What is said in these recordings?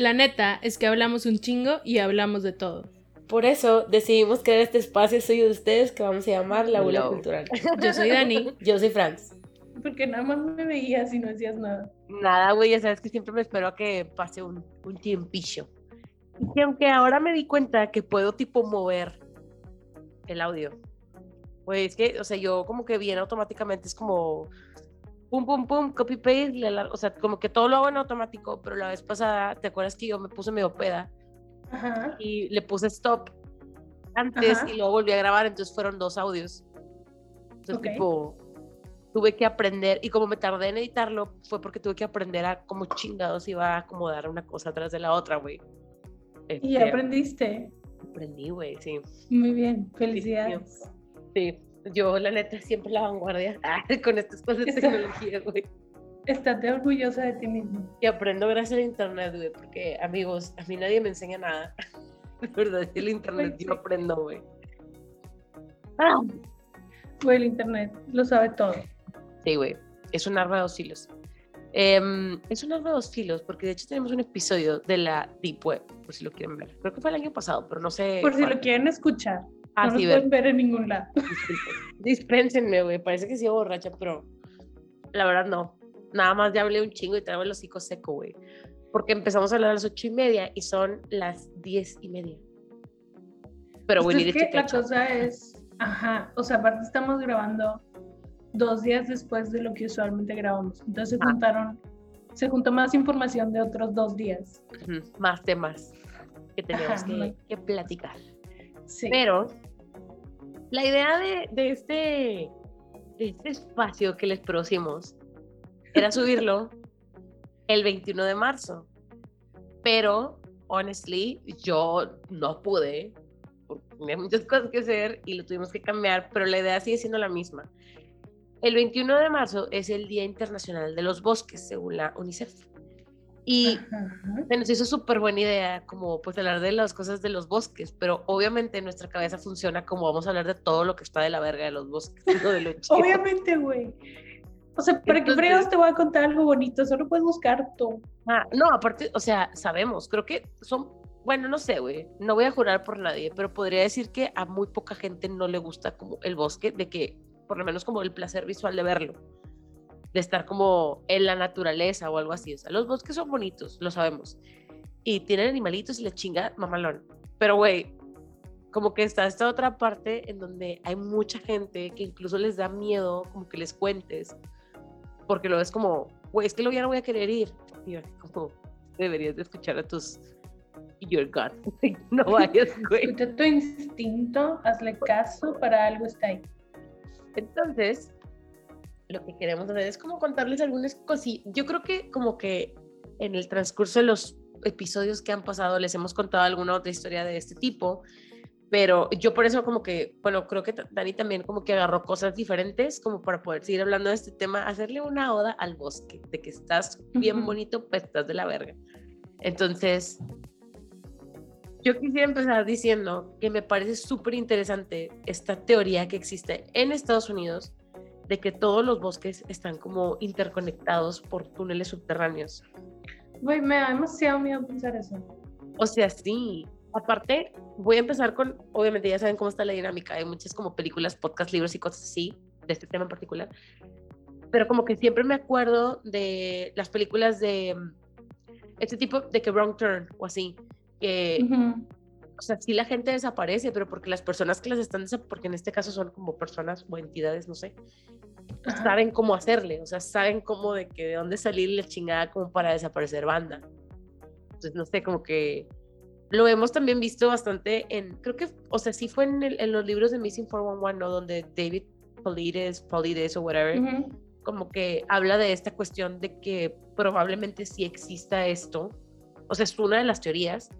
La neta es que hablamos un chingo y hablamos de todo. Por eso decidimos crear este espacio suyo de ustedes que vamos a llamar La Bula Cultural. Yo soy Dani. Yo soy Franz. Porque nada más me veías y no decías nada. Nada, güey, ya sabes que siempre me espero a que pase un, un tiempillo. Y aunque ahora me di cuenta que puedo tipo mover el audio. Pues es que, o sea, yo como que viene automáticamente, es como pum, pum, pum, copy paste, o sea, como que todo lo hago en automático, pero la vez pasada, ¿te acuerdas que yo me puse medio peda? Ajá. Y le puse stop antes y luego volví a grabar, entonces fueron dos audios. Entonces, tipo, tuve que aprender, y como me tardé en editarlo, fue porque tuve que aprender a cómo chingados iba a acomodar una cosa atrás de la otra, güey. ¿Y Este, aprendiste? Aprendí, güey, sí. Muy bien, felicidades. Sí, yo la neta siempre la vanguardia con estas cosas de tecnología, güey. Estate orgullosa de ti mismo. Y aprendo gracias al internet, güey, porque amigos, a mí nadie me enseña nada. De verdad, el internet Pues yo aprendo, güey. Fue el internet, lo sabe todo. Sí, güey, es un arma de dos filos. Em, es un arma de dos filos, porque de hecho tenemos un episodio de la Deep Web, por si lo quieren ver. Creo que fue el año pasado, pero no sé. Por si lo quieren escuchar. Ah, no sí, pueden ver en ningún lado. Dispénsenme, güey. Parece que sigo borracha, pero la verdad no. Nada más ya hablé un chingo y traigo el hocico seco, güey. Porque empezamos a hablar a las ocho y media y son las diez y media. Pero, güey, Pues es que la cosa es, ajá, o sea, aparte estamos grabando dos días después de lo que usualmente grabamos. Entonces se Ah. juntaron, se juntó más información de otros dos días. Más temas que tenemos que platicar. Sí. Pero la idea de, de este, de este espacio que les producimos era subirlo el 21 de marzo. Pero, honestly, yo no pude. Tenía muchas cosas que hacer y lo tuvimos que cambiar, pero la idea sigue siendo la misma. El 21 de marzo es el Día Internacional de los Bosques, según la UNICEF. Y Ajá. se nos hizo súper buena idea como pues hablar de las cosas de los bosques, pero obviamente nuestra cabeza funciona como vamos a hablar de todo lo que está de la verga de los bosques, no de lo. Obviamente, güey. O sea, ¿para Entonces- fregados te voy a contar algo bonito? Solo puedes buscar tú. Ah, no, aparte, o sea, sabemos, creo que son, bueno, no sé, güey, no voy a jurar por nadie, pero podría decir que a muy poca gente no le gusta como el bosque, de que por lo menos como el placer visual de verlo, de estar como en la naturaleza o algo así. O sea, los bosques son bonitos, lo sabemos, y tienen animalitos y la chinga, mamalón. Pero, güey, como que está esta otra parte en donde hay mucha gente que incluso les da miedo como que les cuentes, porque lo ves como, güey, es que luego ya no voy a querer ir. Y yo, como, deberías de escuchar a tus, your gut, no vayas, güey. Escucha tu instinto, hazle caso, para algo está ahí. Entonces, lo que queremos hacer es como contarles algunas cosillas. Yo creo que como que en el transcurso de los episodios que han pasado les hemos contado alguna otra historia de este tipo, pero yo por eso como que, bueno, creo que Dani también como que agarró cosas diferentes como para poder seguir hablando de este tema, hacerle una oda al bosque, de que estás bien bonito, pues estás de la verga. Entonces, yo quisiera empezar diciendo que me parece súper interesante esta teoría que existe en Estados Unidos de que todos los bosques están como interconectados por túneles subterráneos. Güey, me da demasiado miedo pensar eso. O sea, sí. Aparte, voy a empezar con, obviamente ya saben cómo está la dinámica, hay muchas como películas, podcasts, libros y cosas así, de este tema en particular. Pero como que siempre me acuerdo de las películas de este tipo de que Wrong Turn o así, que. O sea, sí la gente desaparece, pero porque las personas que las están porque en este caso son como personas o entidades, no sé, pues saben cómo hacerle, o sea, saben cómo de que de dónde salir la chingada como para desaparecer banda. Entonces, no sé, como que lo hemos también visto bastante en, creo que, o sea, sí fue en, el- en los libros de Missing 411, ¿no? Donde David Polides, Polides o whatever, Ujú. como que habla de esta cuestión de que probablemente sí exista esto. O sea, es una de las teorías,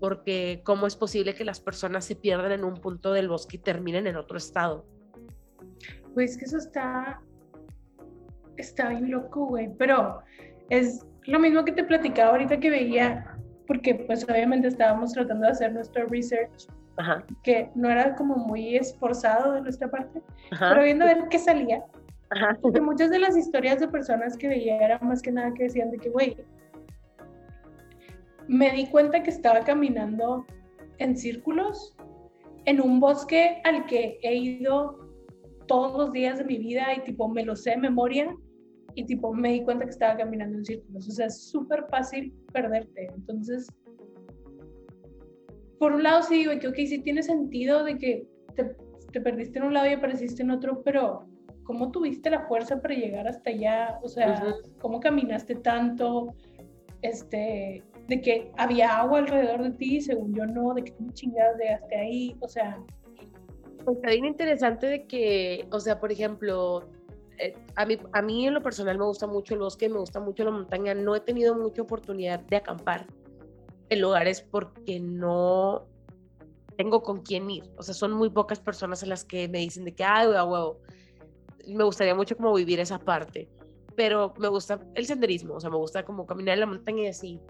porque cómo es posible que las personas se pierdan en un punto del bosque y terminen en otro estado. Pues que eso está. Está bien loco, güey. Pero es lo mismo que te platicaba ahorita que veía, porque pues obviamente estábamos tratando de hacer nuestro research, Ajá, que no era como muy esforzado de nuestra parte, ajá, pero viendo a ver qué salía, ajá. porque muchas de las historias de personas que veía eran más que nada que decían de que, güey, me di cuenta que estaba caminando en círculos en un bosque al que he ido todos los días de mi vida y tipo me lo sé de memoria y tipo me di cuenta que estaba caminando en círculos. O sea, es súper fácil perderte. Entonces, por un lado sí digo que, ok, sí tiene sentido de que te, te perdiste en un lado y apareciste en otro, pero ¿cómo tuviste la fuerza para llegar hasta allá? O sea, ¿cómo caminaste tanto? Este, de que había agua alrededor de ti, según yo no, de que tú chingadas llegaste ahí, o sea... Pues está bien interesante de que, o sea, por ejemplo, eh, a, mí, a mí en lo personal me gusta mucho el bosque, me gusta mucho la montaña, no he tenido mucha oportunidad de acampar en lugares porque no tengo con quién ir, o sea, son muy pocas personas en las que me dicen de que, ay, a huevo, me gustaría mucho como vivir esa parte, pero me gusta el senderismo, o sea, me gusta como caminar en la montaña y así.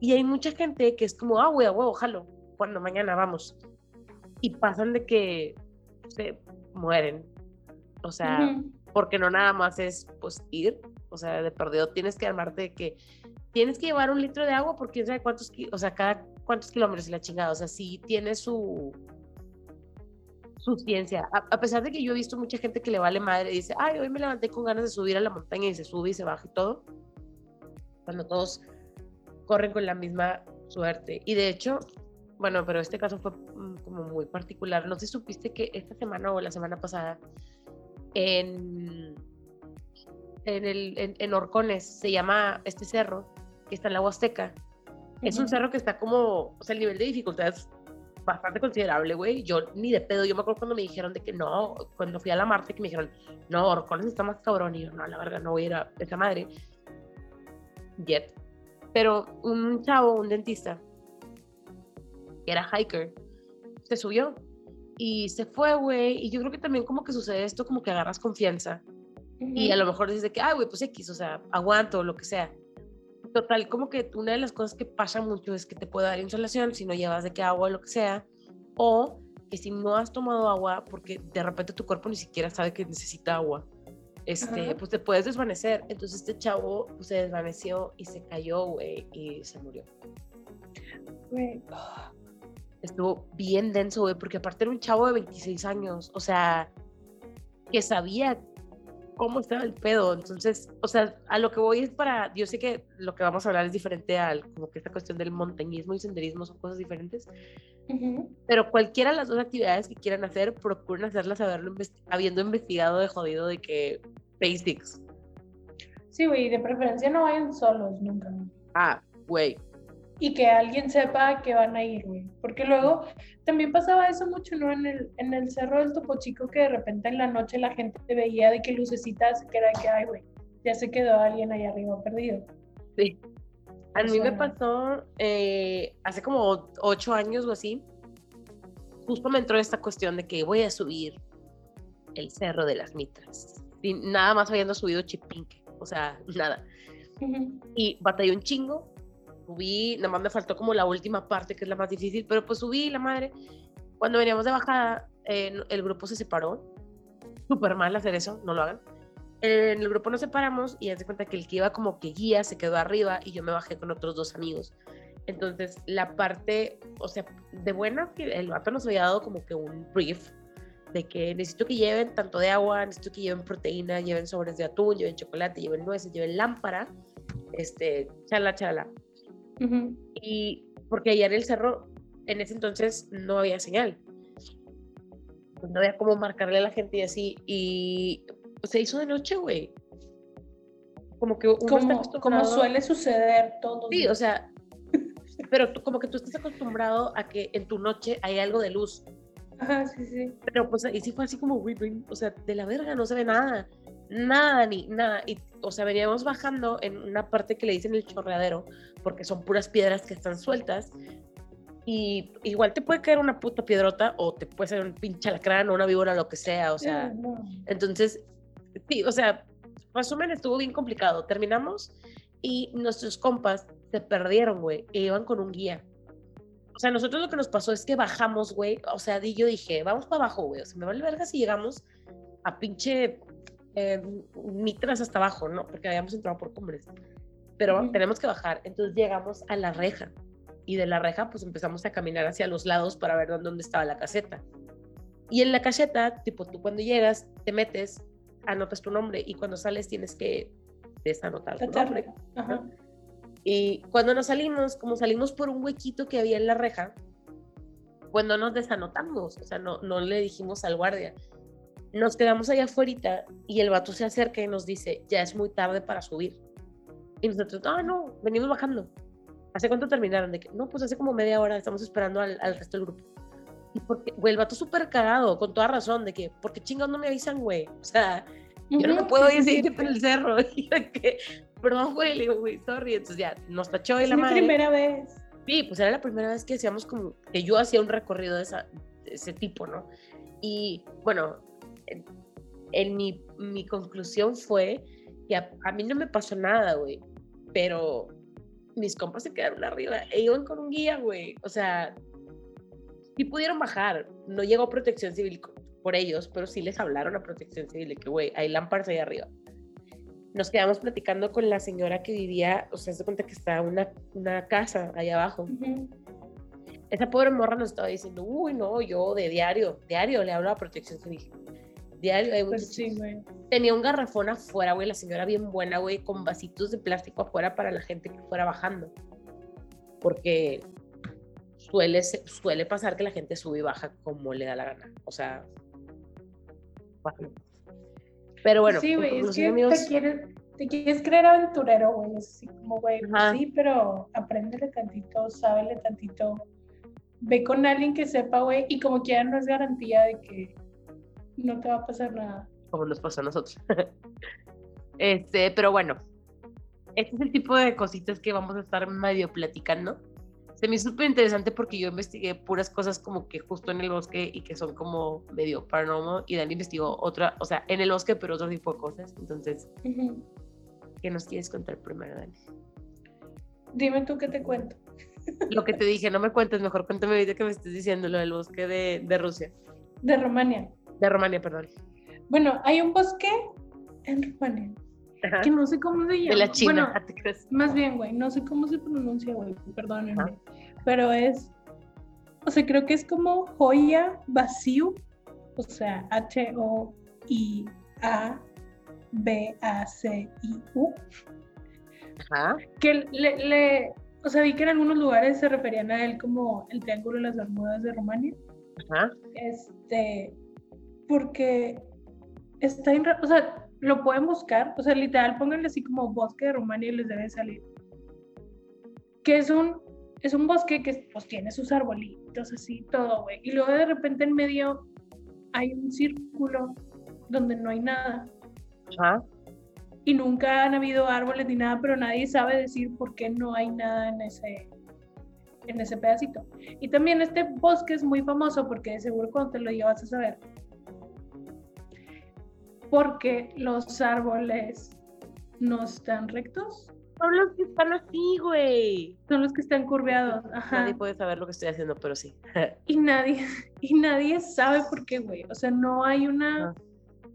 Y hay mucha gente que es como, ah, güey, a huevo, jalo, cuando mañana vamos. Y pasan de que se mueren. O sea, porque no nada más es pues ir, o sea, de perdido tienes que armarte de que tienes que llevar un litro de agua porque quién sabe cuántos, o sea, cada cuántos kilómetros y la chingada, o sea, sí tiene su su ciencia, a, pesar de que yo he visto mucha gente que le vale madre y dice, ay, hoy me levanté con ganas de subir a la montaña y se sube y se baja y todo, cuando todos corren con la misma suerte. Y de hecho, bueno, pero este caso fue mm, como muy particular. No sé si supiste que esta semana o la semana pasada en, en, el, en, Orcones se llama este cerro que está en la Huasteca. Es un cerro que está como, o sea, el nivel de dificultad es bastante considerable, güey. Yo ni de pedo, yo me acuerdo cuando me dijeron de que no, cuando fui a la Marte, que me dijeron, no, Orcones está más cabrón. Y yo, no, la verdad, no voy a ir a esa madre. Jet pero un chavo, un dentista, que era hiker, se subió y se fue, güey. Y yo creo que también como que sucede esto, como que agarras confianza. Y a lo mejor dices que, ay, güey, pues X, o sea, aguanto, lo que sea. Total, como que una de las cosas que pasa mucho es que te puede dar insolación si no llevas de qué agua o lo que sea. O que si no has tomado agua, porque de repente tu cuerpo ni siquiera sabe que necesita agua este, pues te puedes desvanecer. Entonces este chavo pues, se desvaneció y se cayó, güey, y se murió. Güey. Estuvo bien denso, güey, porque aparte era un chavo de 26 años, o sea, que sabía cómo estaba el pedo. Entonces, o sea, a lo que voy es para, yo sé que lo que vamos a hablar es diferente al, como que esta cuestión del montañismo y senderismo son cosas diferentes, pero cualquiera de las dos actividades que quieran hacer, procuren hacerlas habiendo investigado de jodido de que basics. Sí, güey, de preferencia no vayan solos nunca. Ah, güey. Y que alguien sepa que van a ir, güey. Porque luego también pasaba eso mucho, ¿no? En el, en el cerro del Topo Chico, que de repente en la noche la gente te veía de que lucecitas, que era que, ay, güey, ya se quedó alguien ahí arriba perdido. Sí. A mí me pasó eh, hace como ocho años o así. Justo me entró esta cuestión de que voy a subir el Cerro de las Mitras. Y nada más habiendo subido Chipinque. O sea, nada. Y batallé un chingo. Subí, nada más me faltó como la última parte, que es la más difícil, pero pues subí la madre. Cuando veníamos de bajada, eh, el grupo se separó. Súper mal hacer eso, no lo hagan en el grupo nos separamos y haz cuenta que el que iba como que guía se quedó arriba y yo me bajé con otros dos amigos. Entonces, la parte, o sea, de buena, que el vato nos había dado como que un brief de que necesito que lleven tanto de agua, necesito que lleven proteína, lleven sobres de atún, lleven chocolate, lleven nueces, lleven lámpara, este, chala, chala. Y porque allá en el cerro, en ese entonces no había señal. no había cómo marcarle a la gente y así. Y se hizo de noche, güey. Como que como, como suele suceder todo. Sí, o sea, pero como que tú estás acostumbrado a que en tu noche hay algo de luz. Ajá, sí, sí. Pero pues ahí sí fue así como, güey, o sea, de la verga no se ve nada. Nada, ni nada. Y, o sea, veníamos bajando en una parte que le dicen el chorreadero, porque son puras piedras que están sueltas. Y igual te puede caer una puta piedrota o te puede ser un pinche alacrán o una víbora, lo que sea. O sea, entonces sí, o sea, resumen, estuvo bien complicado. Terminamos y nuestros compas se perdieron, güey, e iban con un guía. O sea, nosotros lo que nos pasó es que bajamos, güey. O sea, y yo dije, vamos para abajo, güey. O sea, me vale verga si llegamos a pinche eh, mitras hasta abajo, ¿no? Porque habíamos entrado por cumbres. Pero tenemos que bajar. Entonces llegamos a la reja. y de la reja pues empezamos a caminar hacia los lados para ver dónde estaba la caseta. Y en la caseta, tipo tú cuando llegas, te metes, anotas tu nombre y cuando sales tienes que desanotar tu nombre. Ajá. Y cuando nos salimos, como salimos por un huequito que había en la reja, pues no nos desanotamos, o sea, no, no le dijimos al guardia. Nos quedamos allá afuera y el vato se acerca y nos dice, ya es muy tarde para subir. Y nosotros, ah, no, venimos bajando. ¿Hace cuánto terminaron? De que, no, pues hace como media hora, estamos esperando al, al resto del grupo. Y porque, güey, el vato súper cagado, con toda razón, de que, ¿por qué chingados no me avisan, güey? O sea, yo no me puedo sí, sí, ir sí. por el cerro. Y de que, perdón, güey, le digo, güey, sorry. Entonces ya, nos tachó y la madre. primera vez. Sí, pues era la primera vez que hacíamos como, que yo hacía un recorrido de, esa- de ese tipo, ¿no? Y bueno, en, mi, mi conclusión fue que a, a mí no me pasó nada, güey, pero mis compas se quedaron arriba e iban con un guía, güey. O sea, sí pudieron bajar, no llegó protección civil por ellos, pero sí les hablaron a protección civil de que, güey, hay lámparas ahí arriba. Nos quedamos platicando con la señora que vivía, o sea, se cuenta que está una, una casa ahí abajo. Esa pobre morra nos estaba diciendo, uy, no, yo de diario, diario le hablo a protección civil. Diario, hay Pues sí, güey. tenía un garrafón afuera, güey, la señora bien buena, güey, con vasitos de plástico afuera para la gente que fuera bajando. Porque suele, suele pasar que la gente sube y baja como le da la gana. O sea, bueno. Pero bueno, sí, güey, es que amigos, te quieres, te quieres creer aventurero, güey. Es así como, güey, pues sí, pero apréndele tantito, sábele tantito. Ve con alguien que sepa, güey, y como quiera no es garantía de que no te va a pasar nada. como nos pasó a nosotros. este, pero bueno, este es el tipo de cositas que vamos a estar medio platicando. Se me hizo súper interesante porque yo investigué puras cosas como que justo en el bosque y que son como medio paranormal y Dani investigó otra, o sea, en el bosque pero otro tipo de cosas. Entonces. ¿qué nos quieres contar primero, Dani? Dime tú qué te cuento. Lo que te dije, no me cuentes, mejor cuéntame ahorita que me estés diciendo lo del bosque de, de Rusia, De Rumania. De Rumania, perdón. Bueno, hay un bosque en Rumania Ajá. que no sé cómo se llama. De la China, Bueno, ¿te crees? Más bien, güey, no sé cómo se pronuncia, güey, perdónenme. Pero es, o sea, creo que es como Joya Vacío, o sea, H-O-I-A-B-A-C-I-U, Ajá. que le, le- o sea, vi que en algunos lugares se referían a él como el Triángulo de las Bermudas de Rumania, Ajá. este, porque está en, o sea, lo pueden buscar, o sea, literal, pónganle así como bosque de Rumania y les debe salir. Que es un, es un bosque que pues tiene sus arbolitos así, todo, güey. Y luego de repente en medio hay un círculo donde no hay nada. Ajá. Y nunca han habido árboles ni nada, pero nadie sabe decir por qué no hay nada en ese, en ese pedacito. Y también este bosque es muy famoso porque de seguro cuando te lo diga vas a saber. Porque los árboles no están rectos, Son los que están así, güey. son los que están curveados. Ajá. Nadie puede saber lo que estoy haciendo, pero sí. Y nadie, y nadie sabe por qué, güey. O sea, no hay una Ah.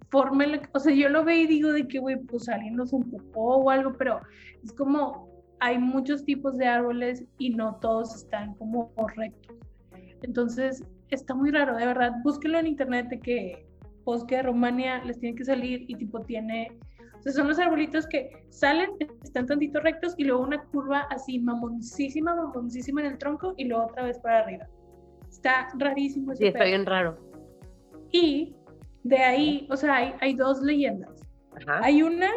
forma en la que, o sea, yo lo veo y digo de que, güey, pues alguien los empujó o algo, pero es como, hay muchos tipos de árboles y no todos están como rectos. Entonces, está muy raro, de verdad. Búsquenlo en internet de que bosque de Rumania les tiene que salir y tipo tiene, o sea, son los arbolitos que salen, están tantito rectos y luego una curva así mamoncísima, mamoncísima en el tronco y luego otra vez para arriba. Está rarísimo ese Sí, está bien raro. Y de ahí, o sea, hay, hay dos leyendas. Ajá. Hay una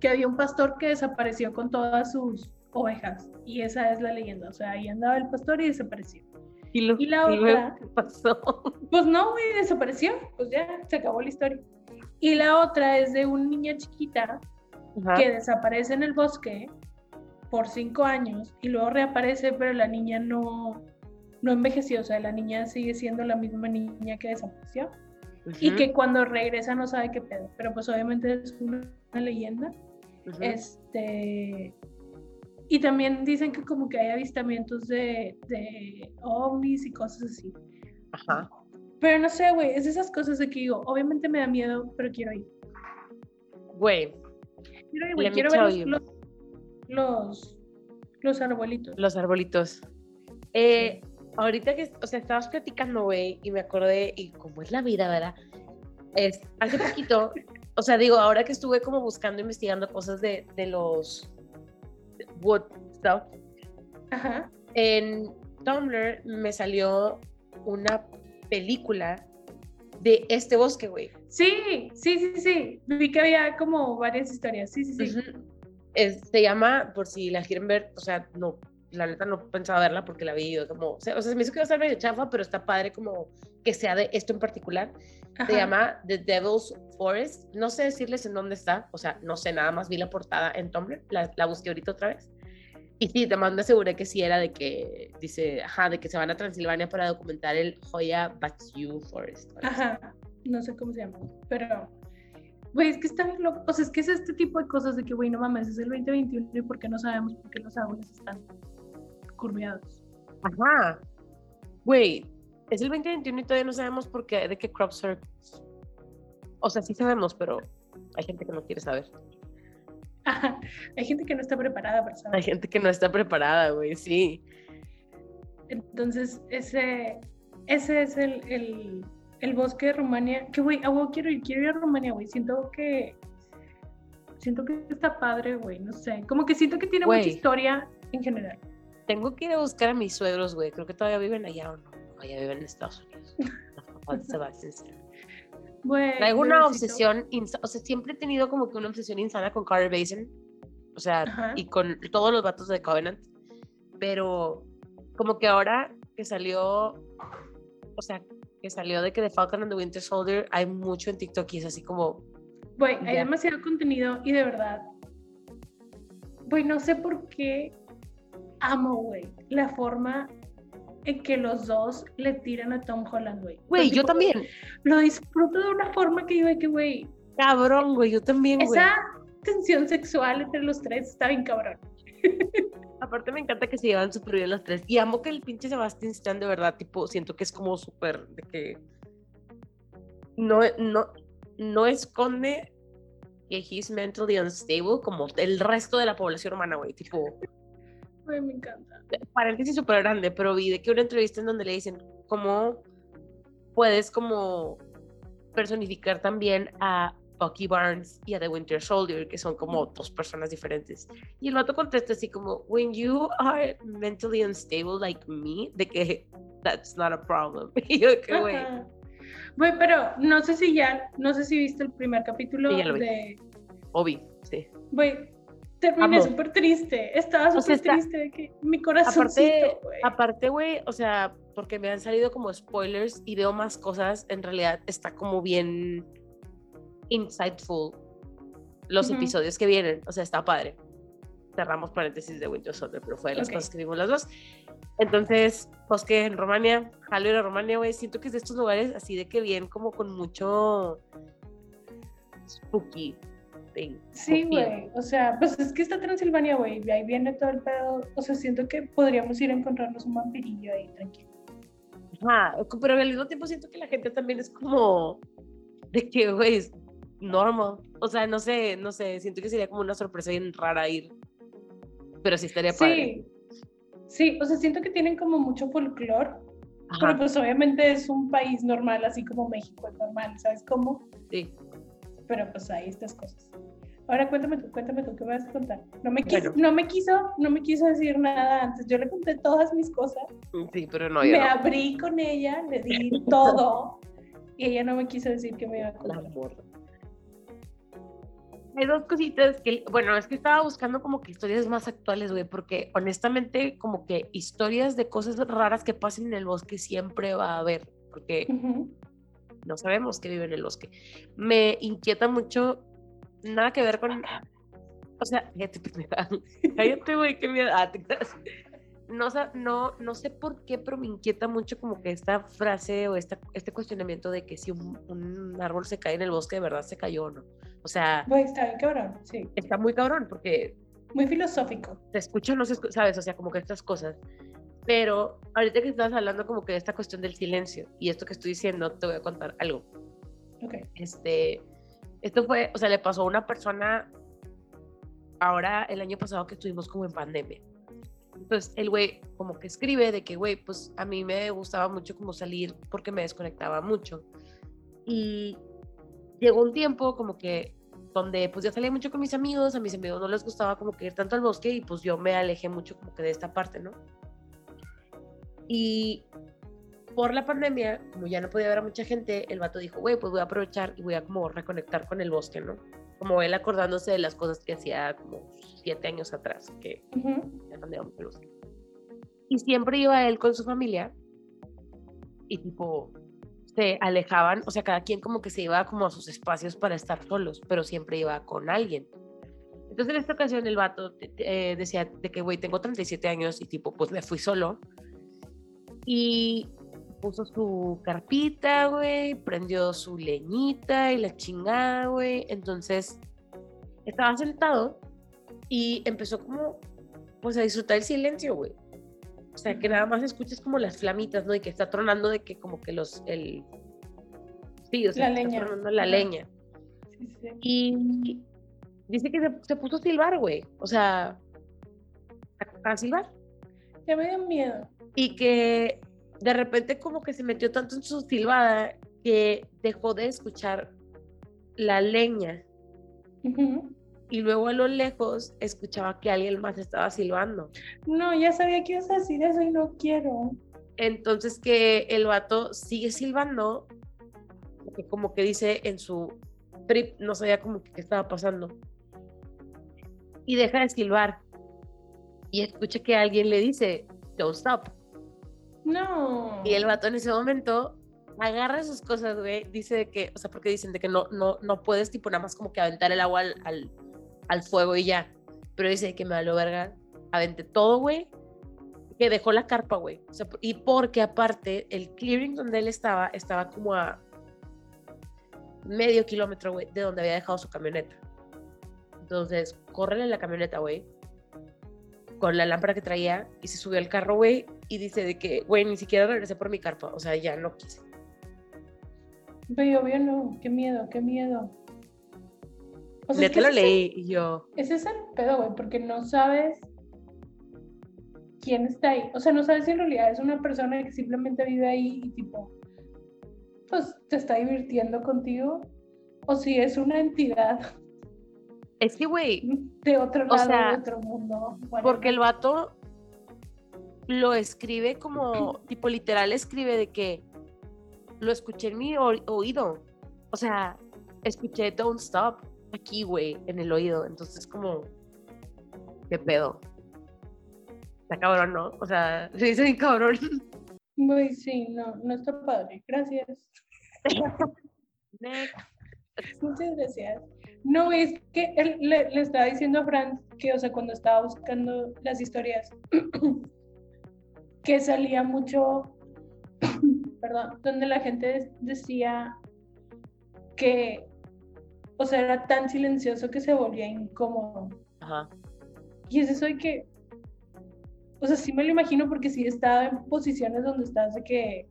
que había un pastor que desapareció con todas sus ovejas y esa es la leyenda. O sea, ahí andaba el pastor y desapareció. Y, lo- y la otra- ¿Qué pasó? Pues no, güey, desapareció. Pues ya, se acabó la historia. Y la otra es de una niña chiquita Ajá. que desaparece en el bosque por cinco años y luego reaparece, pero la niña no, no envejeció. O sea, la niña sigue siendo la misma niña que desapareció. Y Ujú, que cuando regresa no sabe qué pedo. Pero pues obviamente es una, una leyenda. Este. Y también dicen que como que hay avistamientos de, de ovnis y cosas así. Ajá. Pero no sé, güey, es de esas cosas de que digo, obviamente me da miedo, pero quiero ir. Güey, Quiero ir, güey, quiero ver los, los, los, arbolitos. Los arbolitos. Eh, ahorita que, o sea, estabas platicando, güey, y me acordé, y como es la vida, ¿verdad? Es, hace poquito, o sea, digo, ahora que estuve como buscando, investigando cosas de, de los wood stuff, Ajá. en Tumblr me salió una película de este bosque, güey. Sí, sí, sí, sí. Vi que había como varias historias. Sí, sí, sí. Es- se llama, por si la quieren ver, o sea, no, la neta no pensaba verla porque la vi yo como, o sea, o sea, se me hizo que iba a estar medio chafa, pero está padre como que sea de esto en particular. Se llama The Devil's Forest. No sé decirles en dónde está, o sea, no sé, nada más vi la portada en Tumblr, la, la busqué ahorita otra vez. Y sí, te me aseguré que sí era de que, dice, ajá, de que se van a Transilvania para documentar el Joya Baciu Forest. Ajá. No sé cómo se llama. Pero, güey, es que está bien loco. O sea, es que es este tipo de cosas de que, güey, no mames, es el 2021 y por qué no sabemos por qué los árboles están curveados. Ajá. Güey, es el 2021 y todavía no sabemos por qué, de qué crop circles. O sea, sí sabemos, pero hay gente que no quiere saber. Ajá. Hay gente que no está preparada para saber. Hay gente que no está preparada, güey, sí. Entonces, ese, ese es el, el, el bosque de Rumania. Que, güey, huevo quiero ir, quiero ir a Rumania, güey. Siento que. Siento que está padre, güey. No sé. Como que siento que tiene mucha historia en general. Tengo que ir a buscar a mis suegros, güey. Creo que todavía viven allá o no. No, ya viven en Estados Unidos. Los papás de Sebastián. Güey, Traigo una obsesión, o sea, siempre he tenido como que una obsesión insana con Carter Basin, o sea, Ajá. y con todos los vatos de Covenant, pero como que ahora que salió, o sea, que salió de que The Falcon and the Winter Soldier, hay mucho en TikTok y es así como, Güey, hay demasiado contenido y de verdad. Güey, no sé por qué amo, güey, la forma en que los dos le tiran a Tom Holland, güey. güey, yo también, Lo disfruto de una forma que yo de que, güey, cabrón, güey, yo también, güey. esa tensión sexual entre los tres está bien cabrón. Aparte me encanta que se llevan súper bien los tres. Y amo que el pinche Sebastian Stan de verdad, tipo, siento que es como súper de que no, no, no esconde que he's mentally unstable como el resto de la población humana, güey. Tipo, Me encanta. paréntesis súper grande, pero vi de que una entrevista en donde le dicen cómo puedes como personificar también a Bucky Barnes y a The Winter Soldier, que son como dos personas diferentes. Y el vato contesta así como, when you are mentally unstable like me, de que that's not a problem. Y yo que, güey. Güey, pero no sé si ya, no sé si viste el primer capítulo Sí, ya lo vi. de. Obi, sí. Güey, terminé súper triste. Estaba O sea, súper está- triste de que mi corazoncito, Aparte, güey. aparte, güey, o sea, porque me han salido como spoilers y veo más cosas, en realidad está como bien insightful los Ujú. episodios que vienen, o sea, está padre. Cerramos paréntesis de Winter Soldier, pero fue de las Ok. cosas que vimos las dos. Entonces, bosque en Rumania, jalo ir a Rumania, güey, siento que es de estos lugares así de que bien como con mucho spooky Sí, güey. O sea, pues es que está Transilvania, güey. y Ahí viene todo el pedo. O sea, siento que podríamos ir a encontrarnos un vampirillo ahí, tranquilo. Ajá, pero al mismo tiempo siento que la gente también es como de que, güey, es normal. O sea, no sé, no sé, siento que sería como una sorpresa bien rara ir. Pero sí estaría padre. Sí. Sí, o sea, siento que tienen como mucho folclore, pero pues obviamente es un país normal, así como México es normal, ¿sabes cómo? sí. Pero pues hay estas cosas. Ahora cuéntame tú, cuéntame tú, ¿qué me vas a contar? No me quiso, Bueno. no me quiso, no me quiso decir nada antes. Yo le conté todas mis cosas, Sí, pero no, yo me no. abrí con ella, le di todo y ella no me quiso decir que me iba a contar. Hay dos cositas que, bueno, es que estaba buscando como que historias más actuales, güey, porque honestamente como que historias de cosas raras que pasen en el bosque siempre va a haber, porque Ujú. No sabemos que vive en el bosque. Me inquieta mucho, nada que ver con, o sea, cállate, güey, qué miedo. Ah, te. No, no, no sé por qué, pero me inquieta mucho como que esta frase o esta, este cuestionamiento de que si un, un árbol se cae en el bosque, de verdad se cayó o no. O sea, está bien cabrón, sí. está muy cabrón porque Muy filosófico. se escucha o no se escucha, ¿sabes? O sea, como que estas cosas. Pero ahorita que estabas hablando como que de esta cuestión del silencio y esto que estoy diciendo, te voy a contar algo. Ok. Este, esto fue, o sea, le pasó a una persona ahora el año pasado que estuvimos como en pandemia. Entonces el güey como que escribe de que, güey, pues a mí me gustaba mucho como salir porque me desconectaba mucho. Y llegó un tiempo como que donde pues ya salía mucho con mis amigos, a mis amigos no les gustaba como que ir tanto al bosque y pues yo me alejé mucho como que de esta parte, ¿no? Y por la pandemia, como ya no podía ver a mucha gente, el vato dijo, güey, pues voy a aprovechar y voy a como reconectar con el bosque, ¿no? Como él acordándose de las cosas que hacía como siete años atrás, que ya no el bosque. Y siempre iba él con su familia y tipo se alejaban, o sea, cada quien como que se iba como a sus espacios para estar solos, pero siempre iba con alguien. Entonces en esta ocasión el vato eh, decía de que, güey, tengo 37 años y tipo, pues me fui solo. Y puso su carpita, güey, prendió su leñita y la chingada, güey. Entonces estaba sentado y empezó como, pues a disfrutar el silencio, güey. O sea, que nada más escuchas como las flamitas, ¿no? Y que está tronando de que como que los, el... Sí, o sea, la leña. Está tronando la leña. Sí, sí. Y dice que se, se puso a silbar, güey. O sea, a, a silbar. Ya me dio miedo. Y que de repente como que se metió tanto en su silbada que dejó de escuchar la leña. Y luego a lo lejos escuchaba que alguien más estaba silbando. No, ya sabía que ibas a decir eso y no quiero. Entonces que el vato sigue silbando, porque como que dice en su trip, no sabía como que qué estaba pasando. Y deja de silbar. Y escucha que alguien le dice, don't stop. No. Y el vato en ese momento agarra sus cosas, güey, dice de que, o sea, porque dicen de que no, no, no puedes tipo nada más como que aventar el agua al, al, al fuego y ya. Pero dice que me valió verga, aventé todo, güey, que dejó la carpa, güey. O sea, y porque aparte el clearing donde él estaba, estaba como a medio kilómetro, güey, de donde había dejado su camioneta. Entonces, corre en la camioneta, güey, con la lámpara que traía y se subió al carro, güey, y dice de que, güey, ni siquiera regresé por mi carpa, o sea, ya no quise. Pero obvio no. Qué miedo, qué miedo. O sea, es que lo leí y yo, Ese es el pedo, güey, porque no sabes quién está ahí. O sea, no sabes si en realidad es una persona que simplemente vive ahí y tipo, pues te está divirtiendo contigo, o si es una entidad es que, güey, de otro O lado, sea, de otro mundo. Porque el vato lo escribe como, tipo literal escribe de que lo escuché en mi oído. O sea, escuché Don't Stop aquí, güey, en el oído. Entonces, como, ¿qué pedo? Está cabrón, ¿no? O sea, se dice bien cabrón. Güey, sí, no, no está padre. Gracias. Next. Muchas gracias. No, es que él le, le estaba diciendo a Franz que, o sea, cuando estaba buscando las historias, que salía mucho, perdón, donde la gente decía que, o sea, era tan silencioso que se volvía incómodo. Ajá. Y es eso de que, o sea, sí me lo imagino porque sí estaba en posiciones donde estás de que,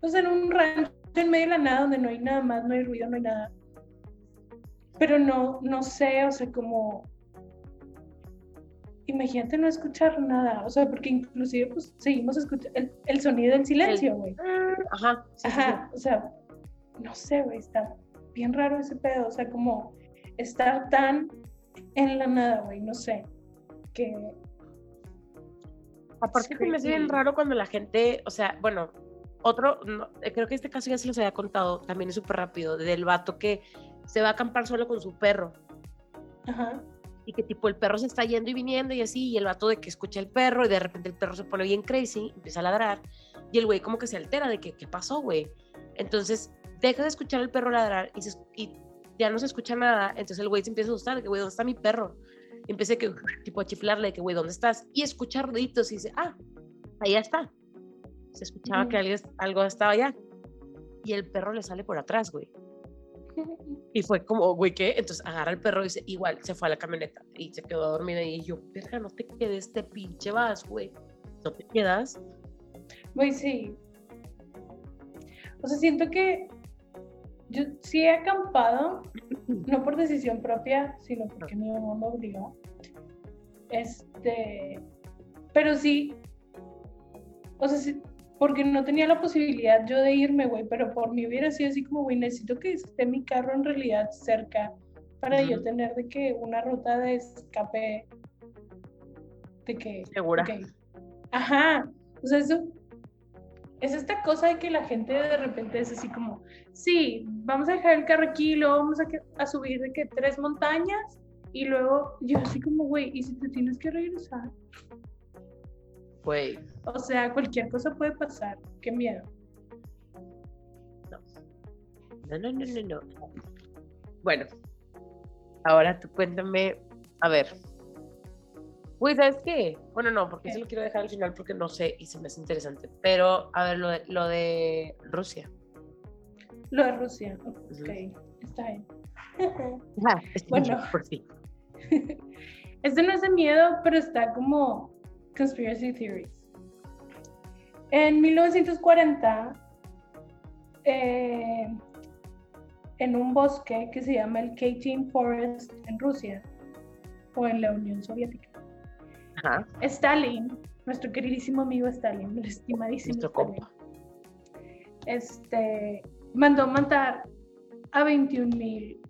pues en un rancho en medio de la nada, donde no hay nada más, no hay ruido, no hay nada. Pero no, no sé, o sea, como, imagínate no escuchar nada, o sea, porque inclusive pues seguimos escuchando el, el sonido del silencio, güey. Ajá. sí, sí, sí. Ajá, o sea, no sé, güey, está bien raro ese pedo, o sea, como estar tan en la nada, güey, no sé, que Aparte que me hace bien raro cuando la gente, o sea, bueno, otro, no, creo que este caso ya se los había contado, también es súper rápido, del vato que se va a acampar solo con su perro Ajá. y que tipo el perro se está yendo y viniendo y así, y el vato de que escucha el perro y de repente el perro se pone bien crazy, empieza a ladrar y el güey como que se altera de que, ¿qué pasó, güey? Entonces deja de escuchar al perro ladrar y, se- y ya no se escucha nada, entonces el güey se empieza a asustar de que, güey, ¿dónde está mi perro? Y empieza que, tipo a chiflarle de que, güey, ¿dónde estás? Y escucha ruiditos y dice, ah, ahí está. Se escuchaba que alguien, algo estaba allá. Y el perro le sale por atrás, güey. Y fue como, güey, ¿qué? Entonces agarra el perro y dice, igual, se fue a la camioneta y se quedó a dormir ahí. Y yo, verga, no te quedes, te pinche vas, güey. No te quedas. Güey, sí. O sea, siento que yo sí he acampado, no por decisión propia, sino porque mi mamá me obligó. Este, pero sí, o sea, sí, porque no tenía la posibilidad yo de irme, güey, pero por mí hubiera sido así como, güey, necesito que esté mi carro en realidad cerca para yo tener de que una ruta de escape, de que... Segura. ok. Ajá, o sea, eso es esta cosa de que la gente de repente es así como, sí, vamos a dejar el carro aquí, luego vamos a, que- a subir de que tres montañas y luego yo así como, güey, ¿y si te tienes que regresar? Güey, O sea, cualquier cosa puede pasar, qué miedo. no, no, no, no, no. Bueno, ahora tú cuéntame, a ver. Güey, ¿sabes qué? Bueno, no, porque eso lo quiero dejar al final porque no sé y se me hace interesante. Pero, a ver, lo de, lo de Rusia. Lo de Rusia, ok, está bien. Ajá, es Bueno. por ti. Este no es de miedo, pero está como conspiracy theories. En 1940, eh, en un bosque que se llama el Katyn Forest en Rusia o en la Unión Soviética, Ajá, Stalin, nuestro queridísimo amigo Stalin, el estimadísimo Stalin, compa. este, mandó matar a 21 mil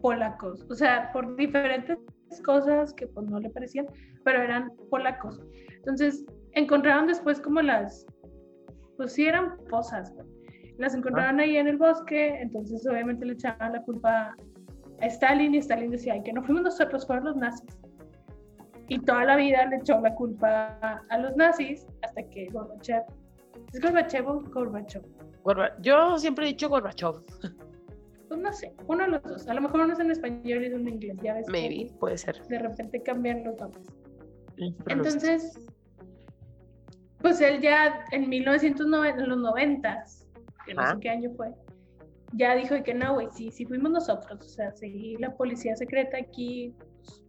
polacos, o sea, por diferentes cosas que pues no le parecían, pero eran polacos. Entonces, encontraron después como las, pues sí eran güey. las encontraron ahí en el bosque, entonces obviamente le echaban la culpa a Stalin y Stalin decía, ay, que no fuimos nosotros, fueron los nazis. Y toda la vida le echó la culpa a los nazis hasta que Gorbachev, ¿es Gorbachev o Gorbachev? Gorba- Yo siempre he dicho Gorbachev. Pues no sé, uno de los dos. A lo mejor uno es en español y uno en inglés, ya ves. Maybe, puede ser. De repente cambian los nombres. Entonces, pues él ya en 1990, en los 90, que no sé qué año fue, ya dijo que no, güey, sí, sí fuimos nosotros. O sea, sí, la policía secreta aquí pues,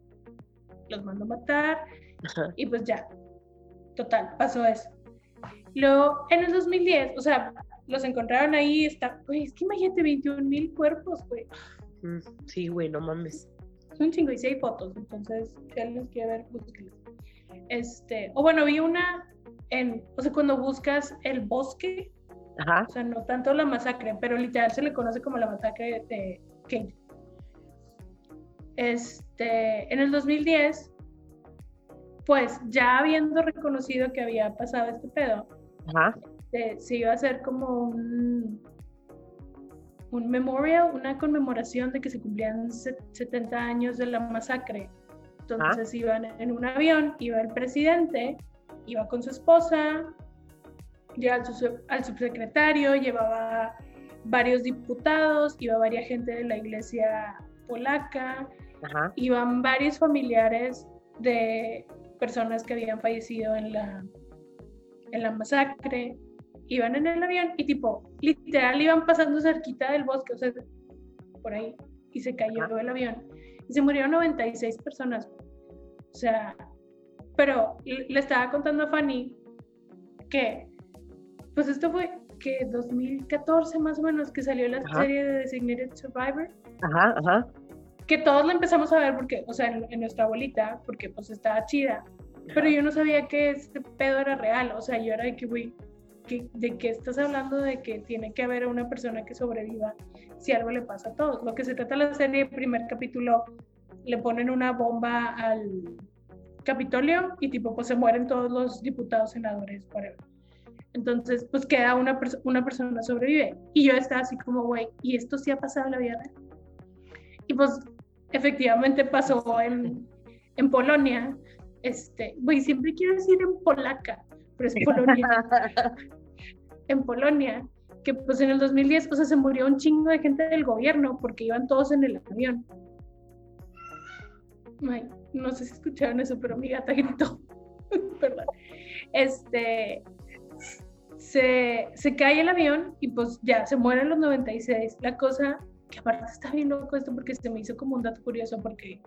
los mandó a matar Ajá. y pues ya. Total, pasó eso. Luego, en el 2010, o sea, los encontraron ahí, está, güey, es que imagínate 21 mil cuerpos, güey. Mm, Sí, güey, no mames. Sí hay fotos, entonces si alguien los quiere ver, búsquenlos. Este, o bueno, vi una en, o sea, cuando buscas el bosque, Ajá. o sea, no tanto la masacre, pero literal se le conoce como la masacre de Kate. Este, en el 2010, pues ya habiendo reconocido que había pasado este pedo, Ajá. Eh, se iba a hacer como un, un memorial, una conmemoración de que se cumplían se- 70 años de la masacre. Entonces iban en un avión, iba el presidente, iba con su esposa, lleva al, su- al subsecretario, llevaba varios diputados, iba varias gente de la iglesia polaca, Ajá. iban varios familiares de personas que habían fallecido en la, en la masacre, iban en el avión y tipo, literal iban pasando cerquita del bosque, o sea, por ahí, y se cayó Ajá. el avión. Y se murieron 96 personas. O sea, pero le le estaba contando a Fanny que, pues esto fue que 2014 más o menos que salió la Ajá. serie de Designated Survivor Ajá. Ajá. que todos la empezamos a ver porque, o sea, en, en nuestra abuelita, porque pues estaba chida, pero yo no sabía que este pedo era real, o sea, yo era de que, güey, que- ¿de qué estás hablando? De que tiene que haber una persona que sobreviva si algo le pasa a todos. Lo que se trata la serie, el primer capítulo, le ponen una bomba al Capitolio y tipo, pues se mueren todos los diputados, senadores, whatever. Entonces, pues queda una, perso- una persona sobrevive. Y yo estaba así como, güey, ¿y esto sí ha pasado en la vida real? Y pues efectivamente pasó en, en Polonia. Este, güey, siempre quiero decir en polaca, pero es Polonia. en Polonia, que pues en el 2010, o sea, se murió un chingo de gente del gobierno porque iban todos en el avión. Ay, no sé si escucharon eso, pero mi gata gritó. Perdón. Este, se, se cae el avión y pues ya, se mueren los 96. La cosa, que aparte está bien loco esto porque se me hizo como un dato curioso porque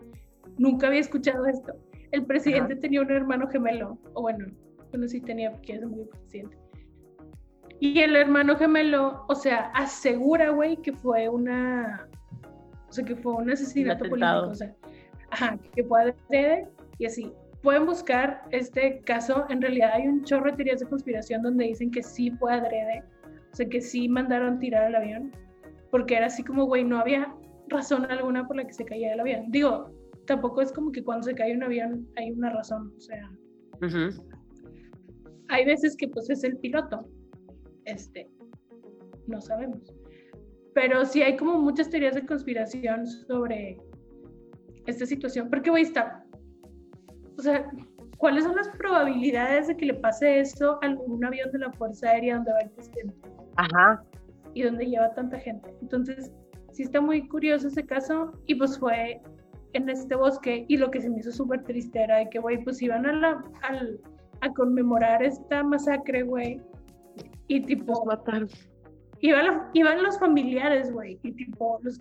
nunca había escuchado esto. El presidente tenía un hermano gemelo, o bueno, bueno sí tenía porque murió el presidente. Y el hermano gemelo, o sea, asegura, güey, que fue una, o sea, que fue un asesinato atentado. político, o sea, ajá, que fue adrede y así. pueden buscar este caso. En realidad hay un chorro de teorías de conspiración donde dicen que sí fue adrede, o sea, que sí mandaron tirar el avión, porque era así como, güey, no había razón alguna por la que se caía el avión. Digo, tampoco es como que cuando se cae un avión hay una razón, o sea, hay veces que pues es el piloto, este, no sabemos. Pero sí hay como muchas teorías de conspiración sobre esta situación, porque güey, está, o sea, ¿cuáles son las probabilidades de que le pase esto a algún avión de la Fuerza Aérea donde va el presidente? Ajá. Y donde lleva tanta gente. Entonces, sí está muy curioso ese caso y pues fue en este bosque y lo que se me hizo súper triste era de que, güey, pues iban a, la, al, a conmemorar esta masacre, güey. Y tipo... Iban, iban los familiares, güey. Y tipo, los...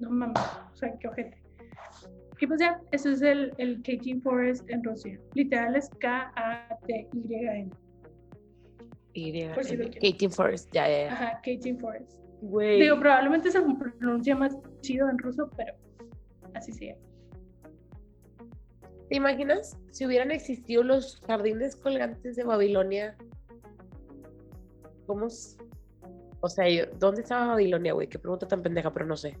No mames, o sea, qué ojete. Y pues ya, eso es el, el Forest en Rusia. Literal es K-A-T-Y-N. Y Por si Forest, ya, ya, ya. Ajá, Forest. Güey. Digo, probablemente se pronuncia más chido en ruso, pero así sea. ¿Te imaginas si hubieran existido los jardines colgantes de Babilonia? ¿Cómo? O sea, yo- ¿dónde estaba Babilonia, güey? Qué pregunta tan pendeja, pero no sé.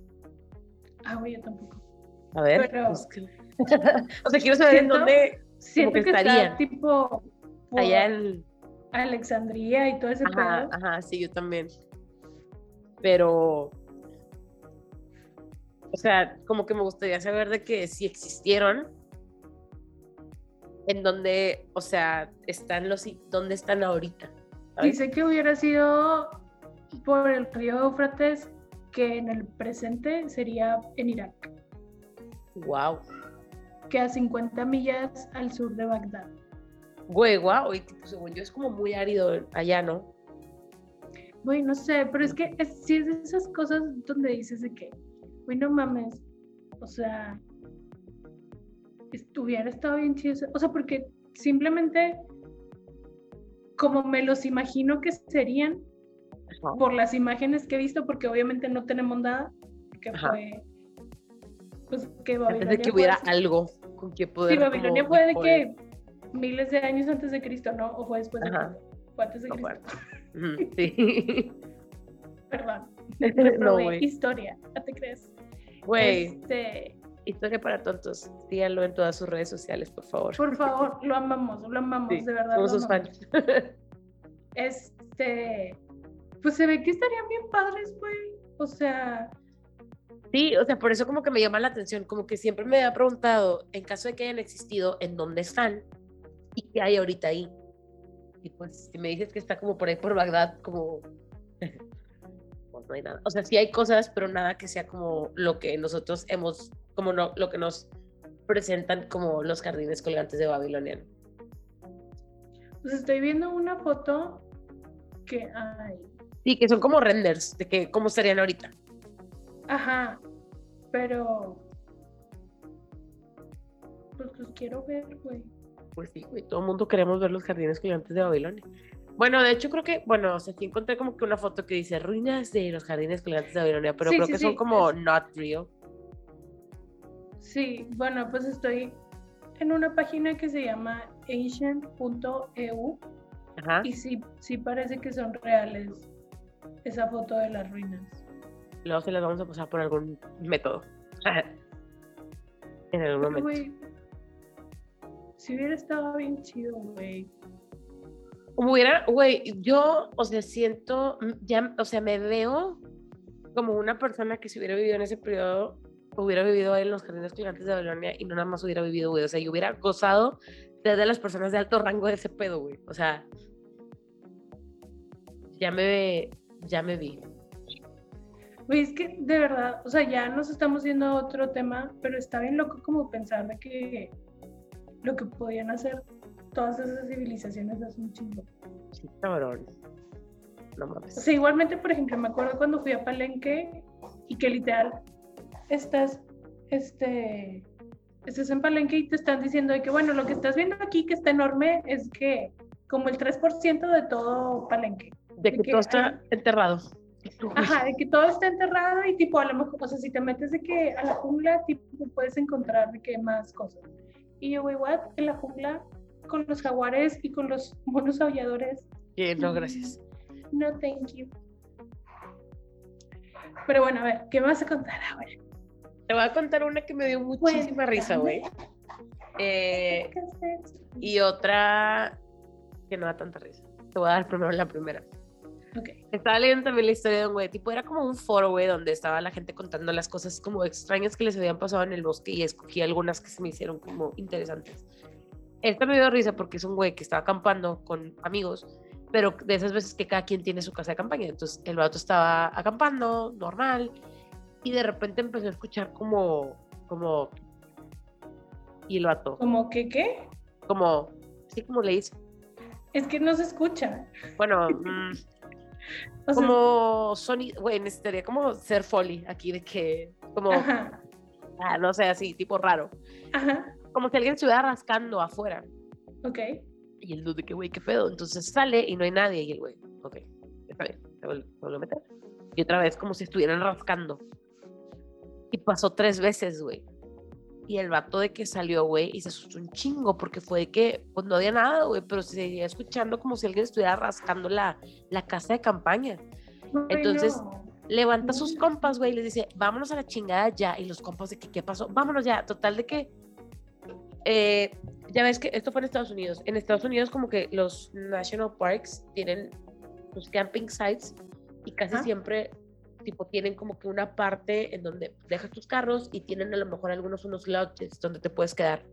Ah, güey, yo tampoco. A ver. Pero- búscalo. o sea, quiero saber en dónde. Siento que que, está tipo por Allá en. Alexandría y todo ese Ajá, pedo. ajá, sí, yo también. Pero. O sea, como que me gustaría saber de que si existieron. En donde, o sea, están los. ¿Dónde están ahorita? ¿sabes? Dice que hubiera sido por el río Éufrates, que en el presente sería en Irak, Wow. que a 50 millas al sur de Bagdad. Güey, wow. Y tipo, según yo es como muy árido allá, ¿no? Güey, no sé, pero es que es, sí es de esas cosas donde dices de que, güey, no mames, o sea, estuviera estado bien chido, o sea, porque simplemente como me los imagino que serían Ajá. por las imágenes que he visto, porque obviamente no tenemos nada, que Ajá. fue, pues que Antes Babilonia de que fue hubiera algo con que poder. Sí, Babilonia fue de que miles de años antes de Cristo, ¿no? O fue después de. Cristo. Fue antes de No, Cristo. bueno. Sí. Perdón. no, historia, ¿no te crees? Güey. Este, Historia para tontos. Síganlo en todas sus redes sociales, por favor. por favor, lo amamos, lo amamos, Sí, de verdad. Somos lo sus amamos. fans. Este, pues se ve que estarían bien padres, güey. O sea, Sí, o sea, por eso como que me llama la atención, como que siempre me había preguntado, en caso de que hayan existido, ¿en dónde están? ¿Y qué hay ahorita ahí? Y pues si me dices que está como por ahí por Bagdad, como... no hay nada. O sea, sí hay cosas, pero nada que sea como lo que nosotros hemos, como no, lo que nos presentan como los jardines colgantes de Babilonia. pues estoy viendo una foto que hay. Sí, que son como renders de que cómo estarían ahorita. Ajá, pero pues los quiero ver, güey. Pues sí, güey, todo el mundo queremos ver los jardines colgantes de Babilonia. Bueno, de hecho creo que, bueno, o sea, sí encontré como que una foto que dice ruinas de los jardines colgantes de Babilonia, pero Sí, creo sí, que sí, son como not real. Sí, bueno, pues estoy en una página que se llama ancient.eu Ajá. y sí, sí parece que son reales esa foto de las ruinas. Luego se las vamos a pasar por algún método. en algún momento. güey, si hubiera estado bien chido, güey. Hubiera, güey, yo, o sea, siento, ya, o sea, me veo como una persona que si hubiera vivido en ese periodo, hubiera vivido en los jardines gigantes de Babilonia y no nada más hubiera vivido, güey. O sea, yo hubiera gozado desde las personas de alto rango de ese pedo, güey. O sea, ya me, ya me vi. Güey, es que de verdad, o sea, ya nos estamos yendo a otro tema, pero está bien loco como pensar que lo que podían hacer todas esas civilizaciones hace un chingo. Sí, cabrón. No O mames. sea, igualmente, por ejemplo, me acuerdo cuando fui a Palenque y que literal estás, este, estás en Palenque y te están diciendo de que, bueno, lo que estás viendo aquí que está enorme es que como el 3% de todo Palenque. De de que que todo está enterrado. Ajá, de que todo está enterrado y tipo, a lo mejor, o sea, si te metes de que a la jungla, tipo, puedes encontrar de que más cosas. Y yo, güey, what? En la jungla con los jaguares y con los monos aulladores. Que no, gracias. No, thank you. Pero bueno, a ver, ¿qué me vas a contar ahora? Te voy a contar una que me dio muchísima risa, güey. Eh, y otra que no da tanta risa. Te voy a dar primero la primera. Ok. Estaba leyendo también la historia de un güey, tipo, era como un foro, güey, donde estaba la gente contando las cosas como extrañas que les habían pasado en el bosque y escogí algunas que se me hicieron como interesantes. Esta me dio risa porque es un güey que estaba acampando con amigos, pero de esas veces que cada quien tiene su casa de campaña. Entonces el vato estaba acampando, normal, y de repente empezó a escuchar como, como, y el vato, ¿Como que qué? como, así como le dice, Es que no se escucha. bueno, mm, O sea, como sonido, güey, necesitaría como ser foley aquí de que, como, ah, no sé, así, tipo raro. ajá, Como si alguien estuviera rascando afuera. ok. Y el dude de que, güey, qué pedo. Entonces sale y no hay nadie. Y el güey, ok, está bien, se vuelve, a meter. Y otra vez como si estuvieran rascando. Y pasó tres veces, güey. Y el vato de que salió, güey, y se asustó un chingo porque fue de que, pues no había nada, güey, pero se seguía escuchando como si alguien estuviera rascando la, la casa de campaña. Entonces, no. levanta a sus compas, güey, y les dice, vámonos a la chingada ya. Y los compas de que, ¿qué pasó? Vámonos ya. Total de que, eh, ya ves que esto fue en Estados Unidos. En Estados Unidos como que los National Parks tienen sus camping sites y casi siempre, tipo, tienen como que una parte en donde dejas tus carros y tienen a lo mejor algunos unos lodges donde te puedes quedar.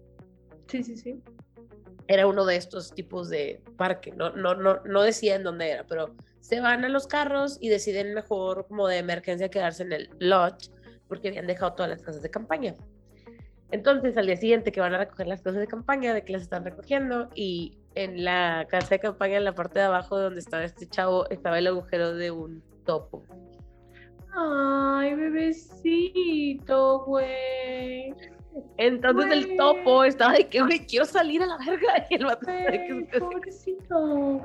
Sí, sí, sí. Era uno de estos tipos de parque. No, no, no, no decía en dónde era, pero se van a los carros y deciden mejor como de emergencia quedarse en el lodge porque habían dejado todas las casas de campaña. Entonces al día siguiente que van a recoger las cosas de campaña, de que las están recogiendo y en la casa de campaña en la parte de abajo donde estaba este chavo estaba el agujero de un topo. Ay, bebecito, güey. Entonces el topo estaba de que, güey, quiero salir a la verga. Y el vato Güey, que, pobrecito.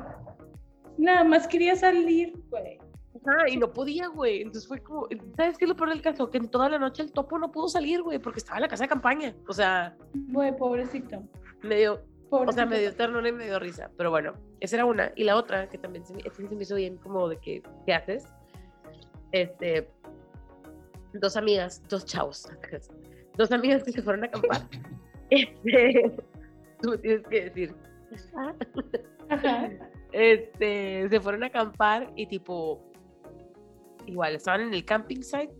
Nada más quería salir, güey. Ajá, y no podía, güey. Entonces fue como, ¿sabes qué es lo peor del caso? Que en toda la noche el topo no pudo salir, güey, porque estaba en la casa de campaña. O sea, Güey, pobrecito. me dio, o sea, me dio ternura y me dio risa. Pero bueno, esa era una. Y la otra, que también se me, se me hizo bien como de que, ¿qué haces? Este, dos amigas, dos chavos, dos amigas que se fueron a acampar. Este, tú me tienes que decir. Ajá. este, se fueron a acampar y tipo, igual, estaban en el camping site,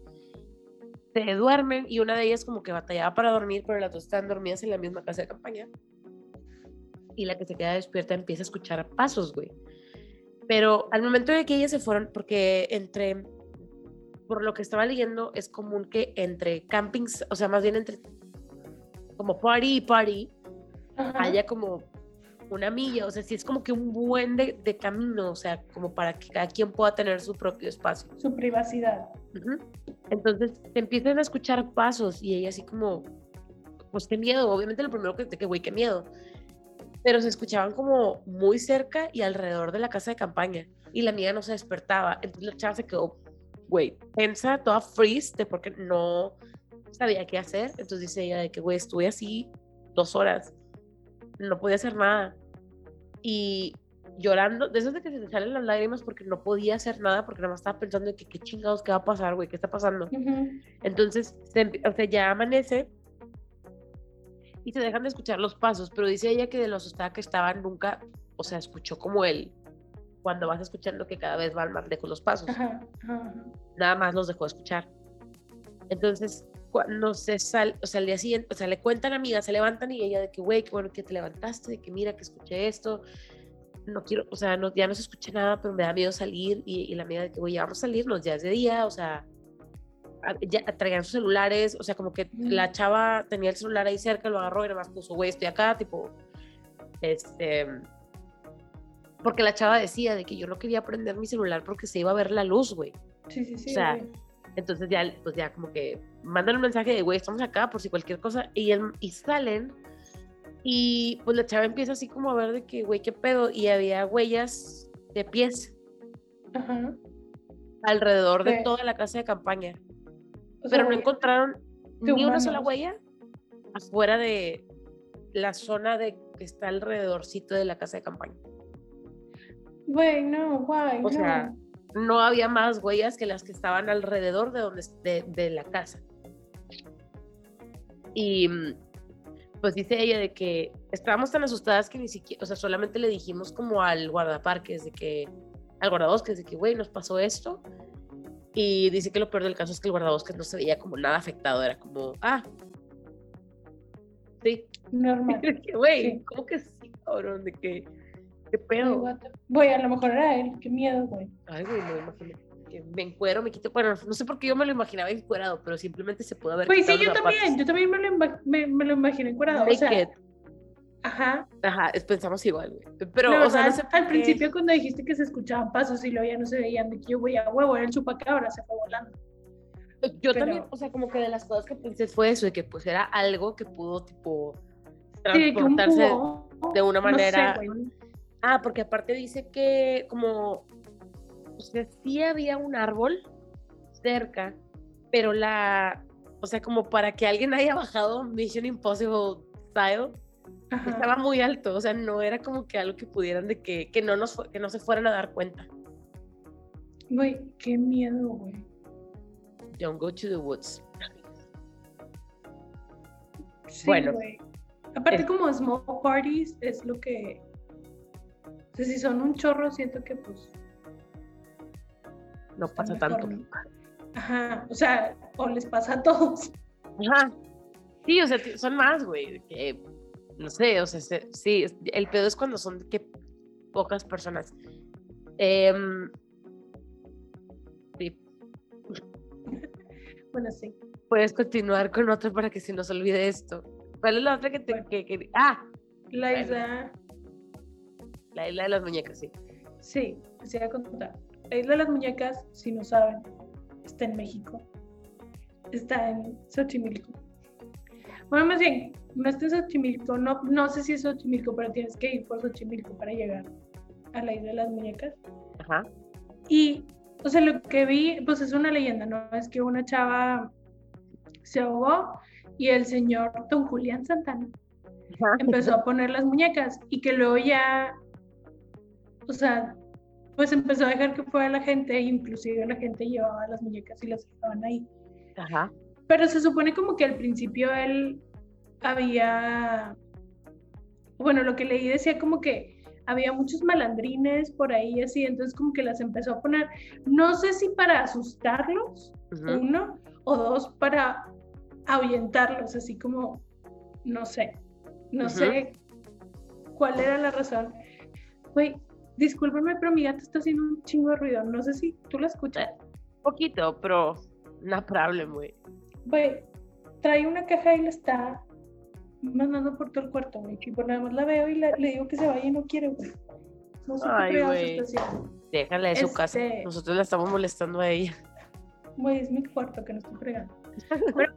se duermen y una de ellas como que batallaba para dormir, pero las dos estaban dormidas en la misma casa de campaña. Y la que se queda despierta empieza a escuchar pasos, güey. Pero al momento de que ellas se fueron, porque entre, por lo que estaba leyendo, es común que entre campings, o sea, más bien entre como party y party, Ajá. haya como una milla, o sea, sí es como que un buen de, de camino, o sea, como para que cada quien pueda tener su propio espacio. Su privacidad. Entonces te empiezan a escuchar pasos y ella así como, pues qué miedo, obviamente lo primero que te que, güey, qué miedo. Pero se escuchaban como muy cerca y alrededor de la casa de campaña y la amiga no se despertaba. Entonces la chava se quedó, güey, tensa, toda freeze de porque no sabía qué hacer. Entonces dice ella de que, güey, estuve así dos horas, no podía hacer nada. Y llorando, de esas de que se te salen las lágrimas porque no podía hacer nada, porque nada más estaba pensando de que qué chingados, qué va a pasar, güey, qué está pasando. Ujú. Entonces, se o sea, ya amanece y se dejan de escuchar los pasos, pero dice ella que de lo asustada que estaba nunca, o sea, escuchó como él, cuando vas escuchando que cada vez van más lejos los pasos, Ajá. Ajá. nada más los dejó de escuchar. Entonces, cuando se sale, o sea, al día siguiente, o sea, le cuentan amigas, se levantan y ella de que, güey, qué bueno que te levantaste, de que mira que escuché esto, no quiero, o sea, no, ya no se escucha nada, pero me da miedo salir y, y la amiga de que, güey, ya vamos a salirnos, ya es de día, o sea, a- ya traían sus celulares, o sea, como que la chava tenía el celular ahí cerca, lo agarró y nada más puso, güey, estoy acá, tipo, este, porque la chava decía de que yo no quería prender mi celular porque se iba a ver la luz, güey. Sí, sí, sí. O sea, güey. Entonces ya, pues ya como que mandan un mensaje de, güey, estamos acá por si cualquier cosa, y, él- y salen, y pues la chava empieza así como a ver de que, güey, qué pedo, y había huellas de pies Ajá. alrededor de toda la casa de campaña, O sea, pero no encontraron ni una sola huella afuera de, la zona de que está alrededorcito de la casa de campaña. Güey, no, guay, O no. sea, no había más huellas que las que estaban alrededor de, donde, de, de la casa. Y mm, pues dice ella de que estábamos tan asustadas que ni siquiera, o sea, solamente le dijimos como al guardaparques de que, al guardabosques de que, güey, nos pasó esto. Y dice que lo peor del caso es que el guardabosques no se veía como nada afectado, era como, ah, sí, Normal. güey, Sí. ¿cómo que sí, cabrón? De que, qué pedo. the- Güey, a lo mejor era él, qué miedo, güey. Ay, güey, me imagino. Me encuero, me quito. Bueno, no sé por qué yo me lo imaginaba encuerado, pero simplemente se pudo haber Güey, sí, yo también, yo también me lo, ima- me, me lo imaginé curado. O sea, ajá. Ajá, pensamos igual, güey. Pero, o sea, no sé al qué- principio cuando dijiste que se escuchaban pasos y luego ya no se veían, de que yo, güey, a huevo, era el chupacabra, se fue volando. Yo pero- también, o sea, como que de las cosas que pensé fue eso, de que pues era algo que pudo, tipo, Sí, que un transportarse. de una no sé, manera- güey. Ah, porque aparte dice que como, o sea, sí había un árbol cerca, pero la, o sea, como para que alguien haya bajado Mission Impossible Style, Ajá. estaba muy alto, o sea, no era como que algo que pudieran de que, que no nos que no se fueran a dar cuenta. Güey, qué miedo, güey. Don't go to the woods. Sí, Bueno. Aparte, Es- como small parties es lo que. O sea, si son un chorro, siento que pues. No pasa mejor, tanto. ¿no? Ajá. O sea, o les pasa a todos. Ajá. Sí, o sea, son más, güey, que, no sé, o sea, se- sí, el pedo es cuando son que pocas personas. Em, sí, Bueno, sí. puedes continuar con otra para que se nos olvide esto. ¿Cuál es la otra que te... Bueno. que- que- ah, La Bueno. isla. La isla de las muñecas, sí. Sí, les iba a contar. La isla de las muñecas, si no saben, está en México. Está en Xochimilco. Bueno, más bien, no está en Xochimilco. No, no sé si es Xochimilco, pero tienes que ir por Xochimilco para llegar a la isla de las muñecas. Ajá. Y, o sea, lo que vi, pues es una leyenda, ¿no? Es que una chava se ahogó y el señor Don Julián Santana empezó a poner las muñecas y que luego ya, o sea, pues empezó a dejar que fuera la gente, inclusive la gente llevaba las muñecas y las dejaban ahí. Ajá. Pero se supone como que al principio él había, bueno, lo que leí decía como que había muchos malandrines por ahí así, entonces como que las empezó a poner, no sé si para asustarlos, uno, o dos, para ahuyentarlos, así como, no sé, no sé cuál era la razón. Güey, discúlpame, pero mi gato está haciendo un chingo de ruido, no sé si tú la escuchas. Poquito, pero no problem, güey. Güey, trae una caja y la está mandando por todo el cuarto, güey. Por nada más la veo y la- le digo que se vaya y no quiere, güey. No sé Ay, qué está haciendo. Déjala de su casa. Este- Nosotros la estamos molestando a ella. Güey, es mi cuarto que no estoy fregando. Pero-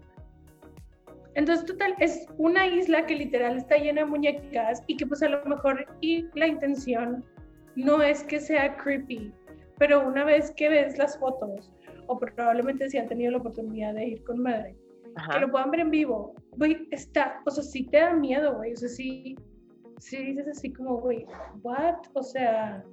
Entonces, total, es una isla que literal está llena de muñecas y que pues a lo mejor y la intención no es que sea creepy, pero una vez que ves las fotos, o probablemente si han tenido la oportunidad de ir con madre, que lo puedan ver en vivo, güey, está, o sea, sí te da miedo, güey, o sea, sí, sí dices así como, güey, what, o sea,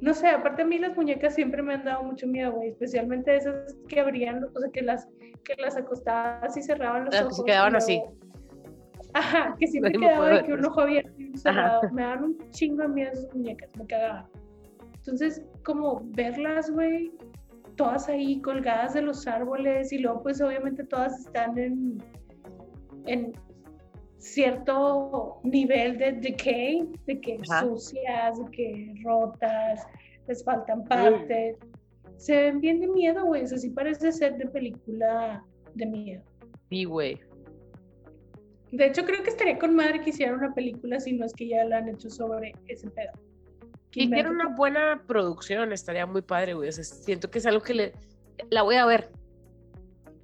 no sé, aparte a mí las muñecas siempre me han dado mucho miedo, güey, especialmente esas que abrían, o sea, que las, que las acostabas y cerraban los Las que ojos. se quedaban así. Ajá, que siempre me quedaba que un ojo abierto me daban un chingo de miedo esas muñecas, me cagaba. Entonces, como verlas, güey, todas ahí colgadas de los árboles y luego pues obviamente todas están en, en cierto nivel de decay, de que Ajá. sucias, de que rotas, les faltan partes. Se ven bien de miedo, güey, o sea, sí parece ser de película de miedo. Sí, güey. De hecho, creo que estaría con madre que hiciera una película si no es que ya la han hecho sobre ese pedo. Y tiene una buena producción, estaría muy padre, güey. O sea, siento que es algo que le... La voy a ver,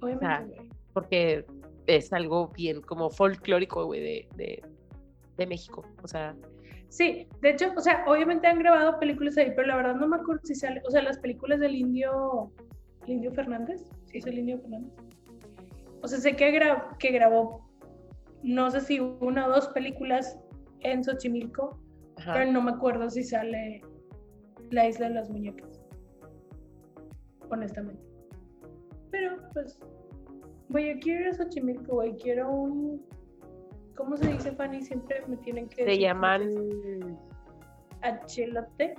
Obviamente, porque es algo bien como folclórico, güey, de, de, de México. O sea, Sí, de hecho, o sea, obviamente han grabado películas ahí, pero la verdad no me acuerdo si sale, o sea, las películas del indio, ¿el indio Fernández, sí es el indio Fernández. O sea, sé que, gra- que grabó no sé si una o dos películas en Xochimilco, Ajá. pero no me acuerdo si sale la isla de las muñecas. Honestamente. Pero pues, güey, yo quiero ir a Xochimilco, güey, quiero un... ¿Cómo se dice, Fanny? Siempre me tienen que Se llaman. Axelote.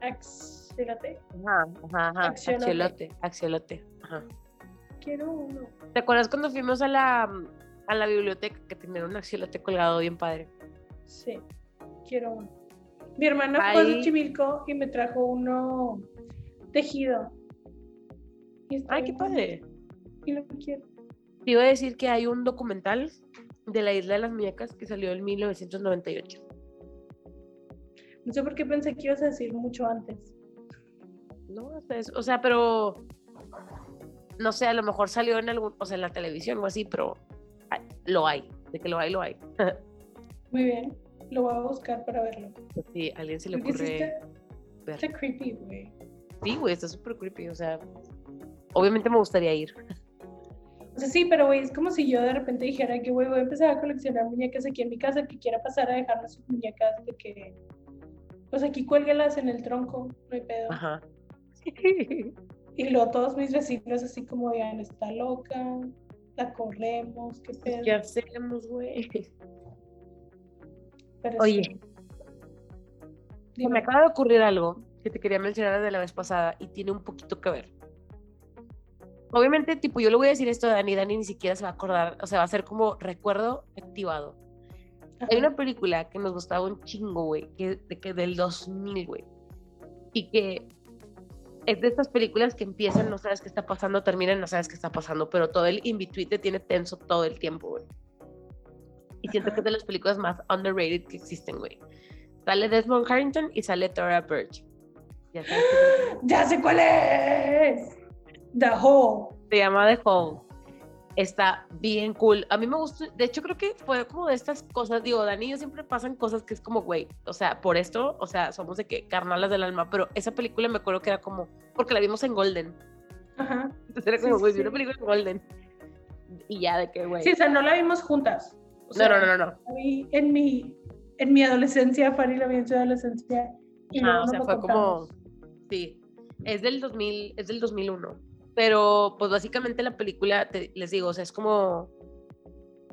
Axelote. Ajá, ajá. Axolote. Axolote. Ajá. Quiero uno. ¿Te acuerdas cuando fuimos a la, a la biblioteca que tenían un axolote colgado bien padre? Sí, quiero uno. Mi hermana fue a Ahí- Xochimilco y me trajo uno tejido. Ay, qué padre. Y lo quiero. Te iba a decir que hay un documental de la isla de las muñecas que salió en 1998. No sé por qué pensé que ibas a decir mucho antes. No, o sea, pero no sé, a lo mejor salió en algún, o sea, en la televisión o así, pero lo hay, de que lo hay, lo hay. Muy bien, lo voy a buscar para verlo. Pues sí, a alguien se le Porque sí ocurre está, ver. está creepy, güey. Sí, güey, está súper creepy, o sea, obviamente me gustaría ir. O sea, sí, pero güey, es como si yo de repente dijera que, güey, voy a empezar a coleccionar muñecas aquí en mi casa, que quiera pasar a dejarme sus muñecas, de que, pues aquí cuélguelas en el tronco, no hay pedo. Ajá. Y luego todos mis vecinos así como, vean, está loca, la corremos, qué pedo. ¿Qué hacemos, güey? Oye. sí. Me acaba de ocurrir algo que te quería mencionar desde la vez pasada y tiene un poquito que ver. Obviamente, tipo, yo le voy a decir esto a Dani, Dani ni siquiera se va a acordar, o sea, va a ser como recuerdo activado. Ajá. Hay una película que nos gustaba un chingo, güey, que, de que del 2000, güey. Y que es de estas películas que empiezan, no sabes qué está pasando, terminan, no sabes qué está pasando, pero todo el in-between te tiene tenso todo el tiempo, güey. Y siento Ajá. que es de las películas más underrated que existen, güey. Sale Desmond Harrington y sale Tora Birch. Ya sabes Ya sé cuál es. The Hole. se llama The Home. Está bien cool. A mí me gustó. De hecho, creo que fue como de estas cosas. Digo, Dani y yo siempre pasan cosas que es como, güey. O sea, por esto, o sea, somos de que carnalas del alma. Pero esa película me acuerdo que era como. Porque la vimos en Golden. Ajá. Entonces era Sí, como, sí, güey, vi sí. una película en Golden. Y ya de que, güey. Sí, o sea, no la vimos juntas. O no, sea, no, no, no, no. vi en mi, en mi adolescencia, Fanny la vi en su adolescencia. Y Ajá, luego o sea, fue lo como. contamos. Sí. Es del 2000, es del 2001. Pero, pues básicamente la película, te- les digo, o sea, es como.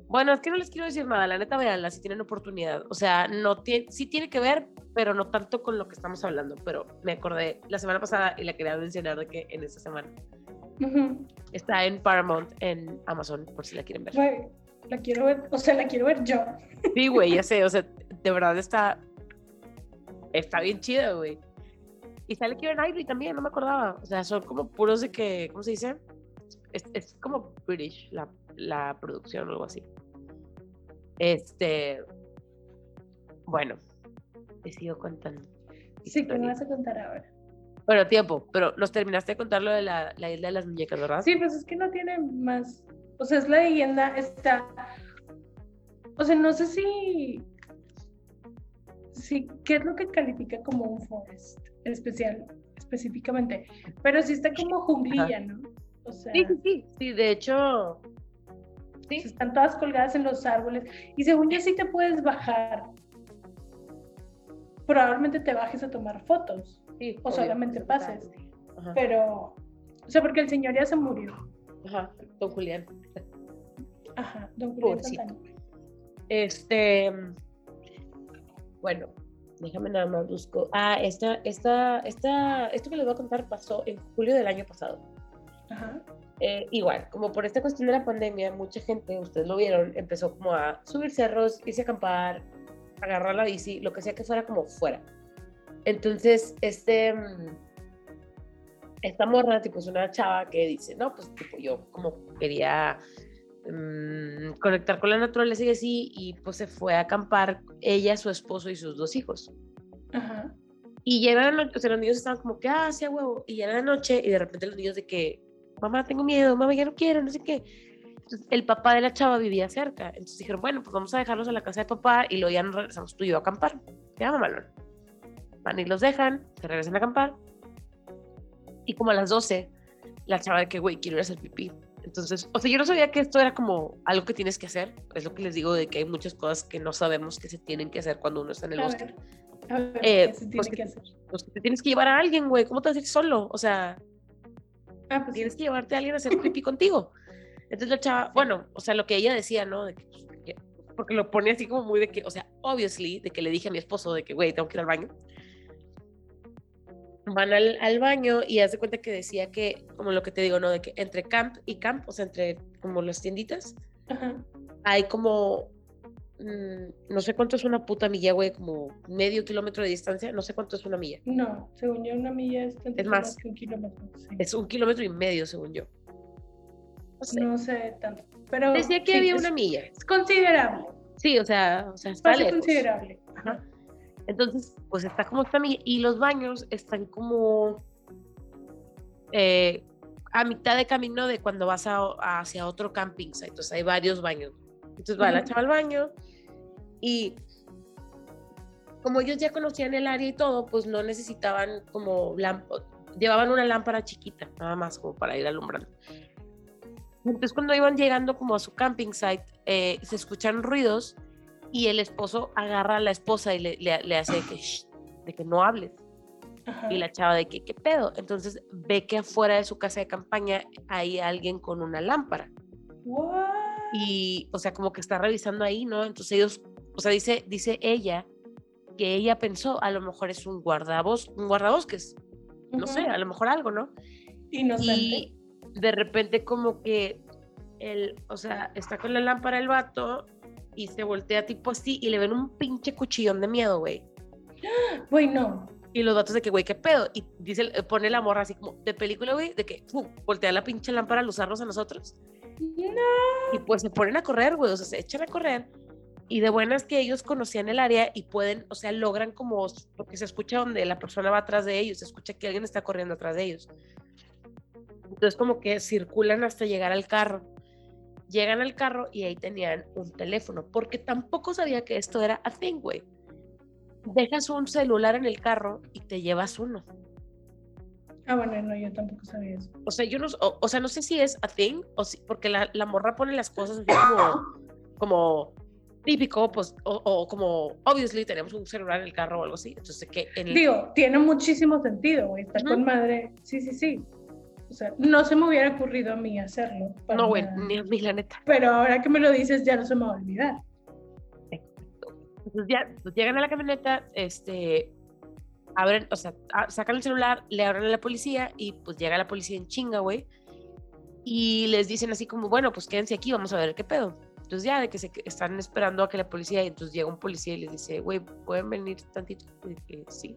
Bueno, es que no les quiero decir nada, la neta, veanla si tienen oportunidad. O sea, no tiene, sí tiene que ver, pero no tanto con lo que estamos hablando. Pero me acordé la semana pasada y la quería mencionar de que en esta semana. Está en Paramount, en Amazon, por si la quieren ver. Güey, la quiero ver, o sea, la quiero ver yo. Sí, güey, ya sé, o sea, de verdad está. Está bien chida, güey. Y sale Kieran Knightley también, no me acordaba. O sea, son como puros de que, ¿cómo se dice? Es, es como British la, la producción o algo así. Este. Bueno, te sigo contando. Sí, que me vas a contar ahora. Bueno, tiempo, pero nos terminaste de contar lo de la, la isla de las muñecas, ¿verdad? Sí, pues es que no tiene más. O sea, es la leyenda, está. O sea, no sé si. Sí, ¿qué es lo que califica como un forest especial, específicamente? Pero sí está como junglilla, ¿no? O sea, Sí, sí, sí. Sí, de hecho. Sí. están todas colgadas en los árboles. Y según yo, sí te puedes bajar. Probablemente te bajes a tomar fotos, sí o solamente pases. Ajá, Pero. O sea, porque el señor ya se murió. ajá, don Julián. Ajá, don Julián. Este. Bueno, déjame nada más busco. Ah, esta, esta, esta, esto que les voy a contar pasó en julio del año pasado. Ajá. Eh, igual, como por esta cuestión de la pandemia, mucha gente, ustedes lo vieron, empezó como a subir cerros, irse a acampar, agarrar la bici, lo que sea que fuera como fuera. Entonces, este, mm, esta morra, tipo, es una chava que dice, no, pues, tipo, yo como quería mm, conectar con la naturaleza y así, y pues se fue a acampar ella, su esposo y sus dos hijos. Ajá. Y ya era noche, o sea, los niños estaban como que, ah, sí, a huevo. Y ya era la noche, y de repente los niños de que, mamá, tengo miedo, mamá, ya no quiero, no sé qué. Entonces, el papá de la chava vivía cerca. Entonces dijeron, bueno, pues vamos a dejarlos a la casa de papá y luego ya nos regresamos tú y yo a acampar. Ya, mamalón. Van y los dejan, se regresan a acampar. Y como a las 12, la chava de que, güey, quiero ir a hacer pipí. Entonces, o sea, yo no sabía que esto era como algo que tienes que hacer. Es lo que les digo de que hay muchas cosas que no sabemos que se tienen que hacer cuando uno está en el A bosque. ver, a ver, Eh, ¿qué se pues tiene que- que hacer? Pues que te tienes que llevar a alguien, güey. ¿Cómo te vas a ir solo? O sea, Ah, pues tienes sí. que llevarte a alguien a hacer pipí contigo. Entonces la chava, bueno, o sea, lo que ella decía, ¿no? De que, pues, que- porque lo pone así como muy de que, o sea, obviously, de que le dije a mi esposo de que, güey, tengo que ir al baño. Van al, al baño y hace cuenta que decía que, como lo que te digo, ¿no? De que entre camp y camp, o sea, entre como las tienditas, Ajá. hay como, mm, no sé cuánto es una puta milla, güey, como medio kilómetro de distancia, no sé cuánto es una milla. No, según yo, una milla es, tantito más. que un kilómetro. sí. Es un kilómetro y medio, según yo. No sé. No sé tanto. Pero Decía que sí, había es- una milla. Es considerable. Sí, o sea, o sea está Espacio lejos. considerable. Ajá. Entonces, pues está como esta milla y los baños están como eh, a mitad de camino de cuando vas a- hacia otro camping site. Entonces hay varios baños. Entonces va la chava al baño y como ellos ya conocían el área y todo, pues no necesitaban como llevaban una lámpara chiquita, nada más como para ir alumbrando. Entonces cuando iban llegando como a su camping site, eh, se escuchan ruidos y el esposo agarra a la esposa y le, le- le hace de que, "Shh", de que no hables. Ajá. Y la chava de que, ¿qué pedo? Entonces ve que afuera de su casa de campaña hay alguien con una lámpara. What? Y, o sea, como que está revisando ahí, ¿no? Entonces ellos, o sea, dice, dice ella que ella pensó, a lo mejor es un guardabos, un guardabosques, no sé, a lo mejor algo, ¿no? Inocente. Y de repente como que él, o sea, está con la lámpara el vato y se voltea tipo así y le ven un pinche cuchillón de miedo, güey. Güey, no. Y los vatos de que, güey, ¿qué pedo? Y dice, eh, pone la morra así como de película, güey, de que, pum, voltea la pinche lámpara al usarnos a nosotros. No. Y pues se ponen a correr, güey, o sea, se echan a correr. Y de buenas que ellos conocían el área y pueden, o sea, logran como, porque se escucha donde la persona va atrás de ellos, se escucha que alguien está corriendo atrás de ellos. Entonces como que circulan hasta llegar al carro. Llegan al carro y ahí tenían un teléfono, porque tampoco sabía que esto era a thing, güey. Dejas un celular en el carro y te llevas uno. Ah, bueno, no, yo tampoco sabía eso. O sea, yo no, o, o sea, no sé si es a thing o si, porque la, la morra pone las cosas así como, como típico, pues, o, o como, obviously, tenemos un celular en el carro o algo así. Entonces, que en el, Digo, tiene muchísimo sentido, güey. Está Ujú. con madre. Sí, sí, sí. Sea, no se me hubiera ocurrido a mí hacerlo. no, nada. ni a mí, la neta. Pero ahora que me lo dices, ya no se me va a olvidar. Entonces, ya pues, llegan a la camioneta, este, abren, o sea, sacan el celular, le abren a la policía y pues llega la policía en chinga, güey. Y les dicen así como, bueno, pues quédense aquí, vamos a ver qué pedo. Entonces ya de que se están esperando a que la policía, y entonces llega un policía y les dice, güey, ¿pueden venir tantito? Y que sí.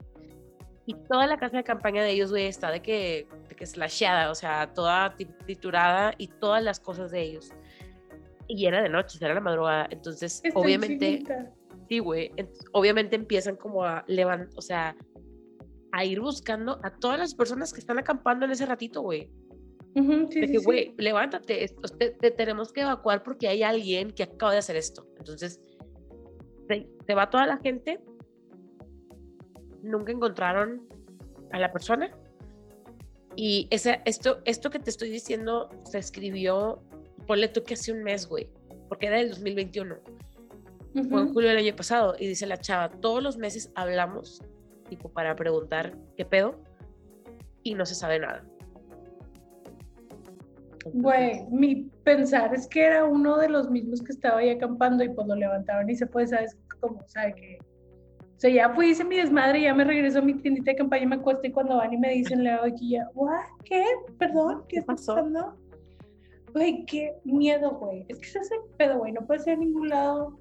Y toda la casa de campaña de ellos, güey, está de que, de que slasheada, o sea, toda triturada y todas las cosas de ellos. Y era de noche, era la madrugada. Entonces, obviamente. Sí, güey. ent- Obviamente empiezan como a levantar, o sea, a ir buscando a todas las personas que están acampando en ese ratito, güey. Ujú, sí, De sí, que, sí. güey, levántate, te, te tenemos que evacuar porque hay alguien que acaba de hacer esto. Entonces, se, se va toda la gente. Nunca encontraron a la persona. Y esa, esto, esto que te estoy diciendo se escribió, ponle tú que hace un mes, güey, porque era del 2021 fue en julio del año pasado y dice la chava, todos los meses hablamos, tipo para preguntar qué pedo y no se sabe nada. Güey, mi pensar es que era uno de los mismos que estaba ahí acampando y pues lo levantaron y se fue, ¿sabes cómo? ¿Sabe que O sea, ya fui, hice mi desmadre, ya me regreso a mi tiendita de campaña y me acuesto y cuando van y me dicen, aquí ya, ¿what? ¿Qué? ¿Perdón? ¿Qué, ¿Qué está pasó? pasando? Güey, qué miedo, güey. Es que es el pedo, güey. No puede ser a ningún lado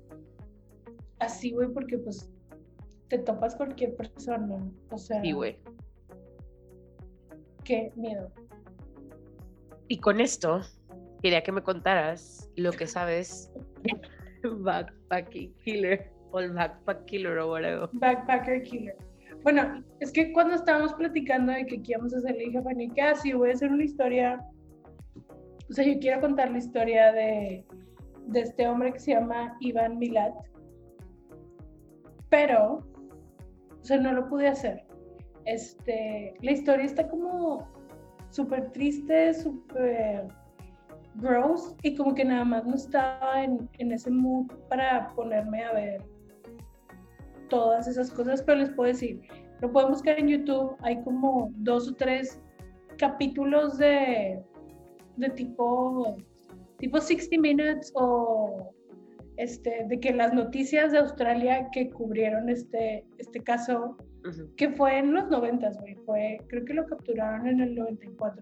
así, güey, porque pues te topas cualquier persona. O sea, Sí, güey. qué miedo. Y con esto, quería que me contaras lo que sabes de Backpacking Killer o el Backpack Killer o whatever. Backpacker Killer. Bueno, es que cuando estábamos platicando de que íbamos a hacer, le dije a Fanny así voy a hacer una historia. O sea, yo quiero contar la historia de, de este hombre que se llama Iván Milat. Pero, o sea, no lo pude hacer. Este, la historia está como súper triste, súper gross y como que nada más no estaba en, en ese mood para ponerme a ver todas esas cosas, pero les puedo decir, lo pueden buscar en YouTube, hay como dos o tres capítulos de, de tipo, tipo 60 Minutes o este, de que las noticias de Australia que cubrieron este, este caso, que fue en los 90, güey, fue, creo que lo capturaron en el 94.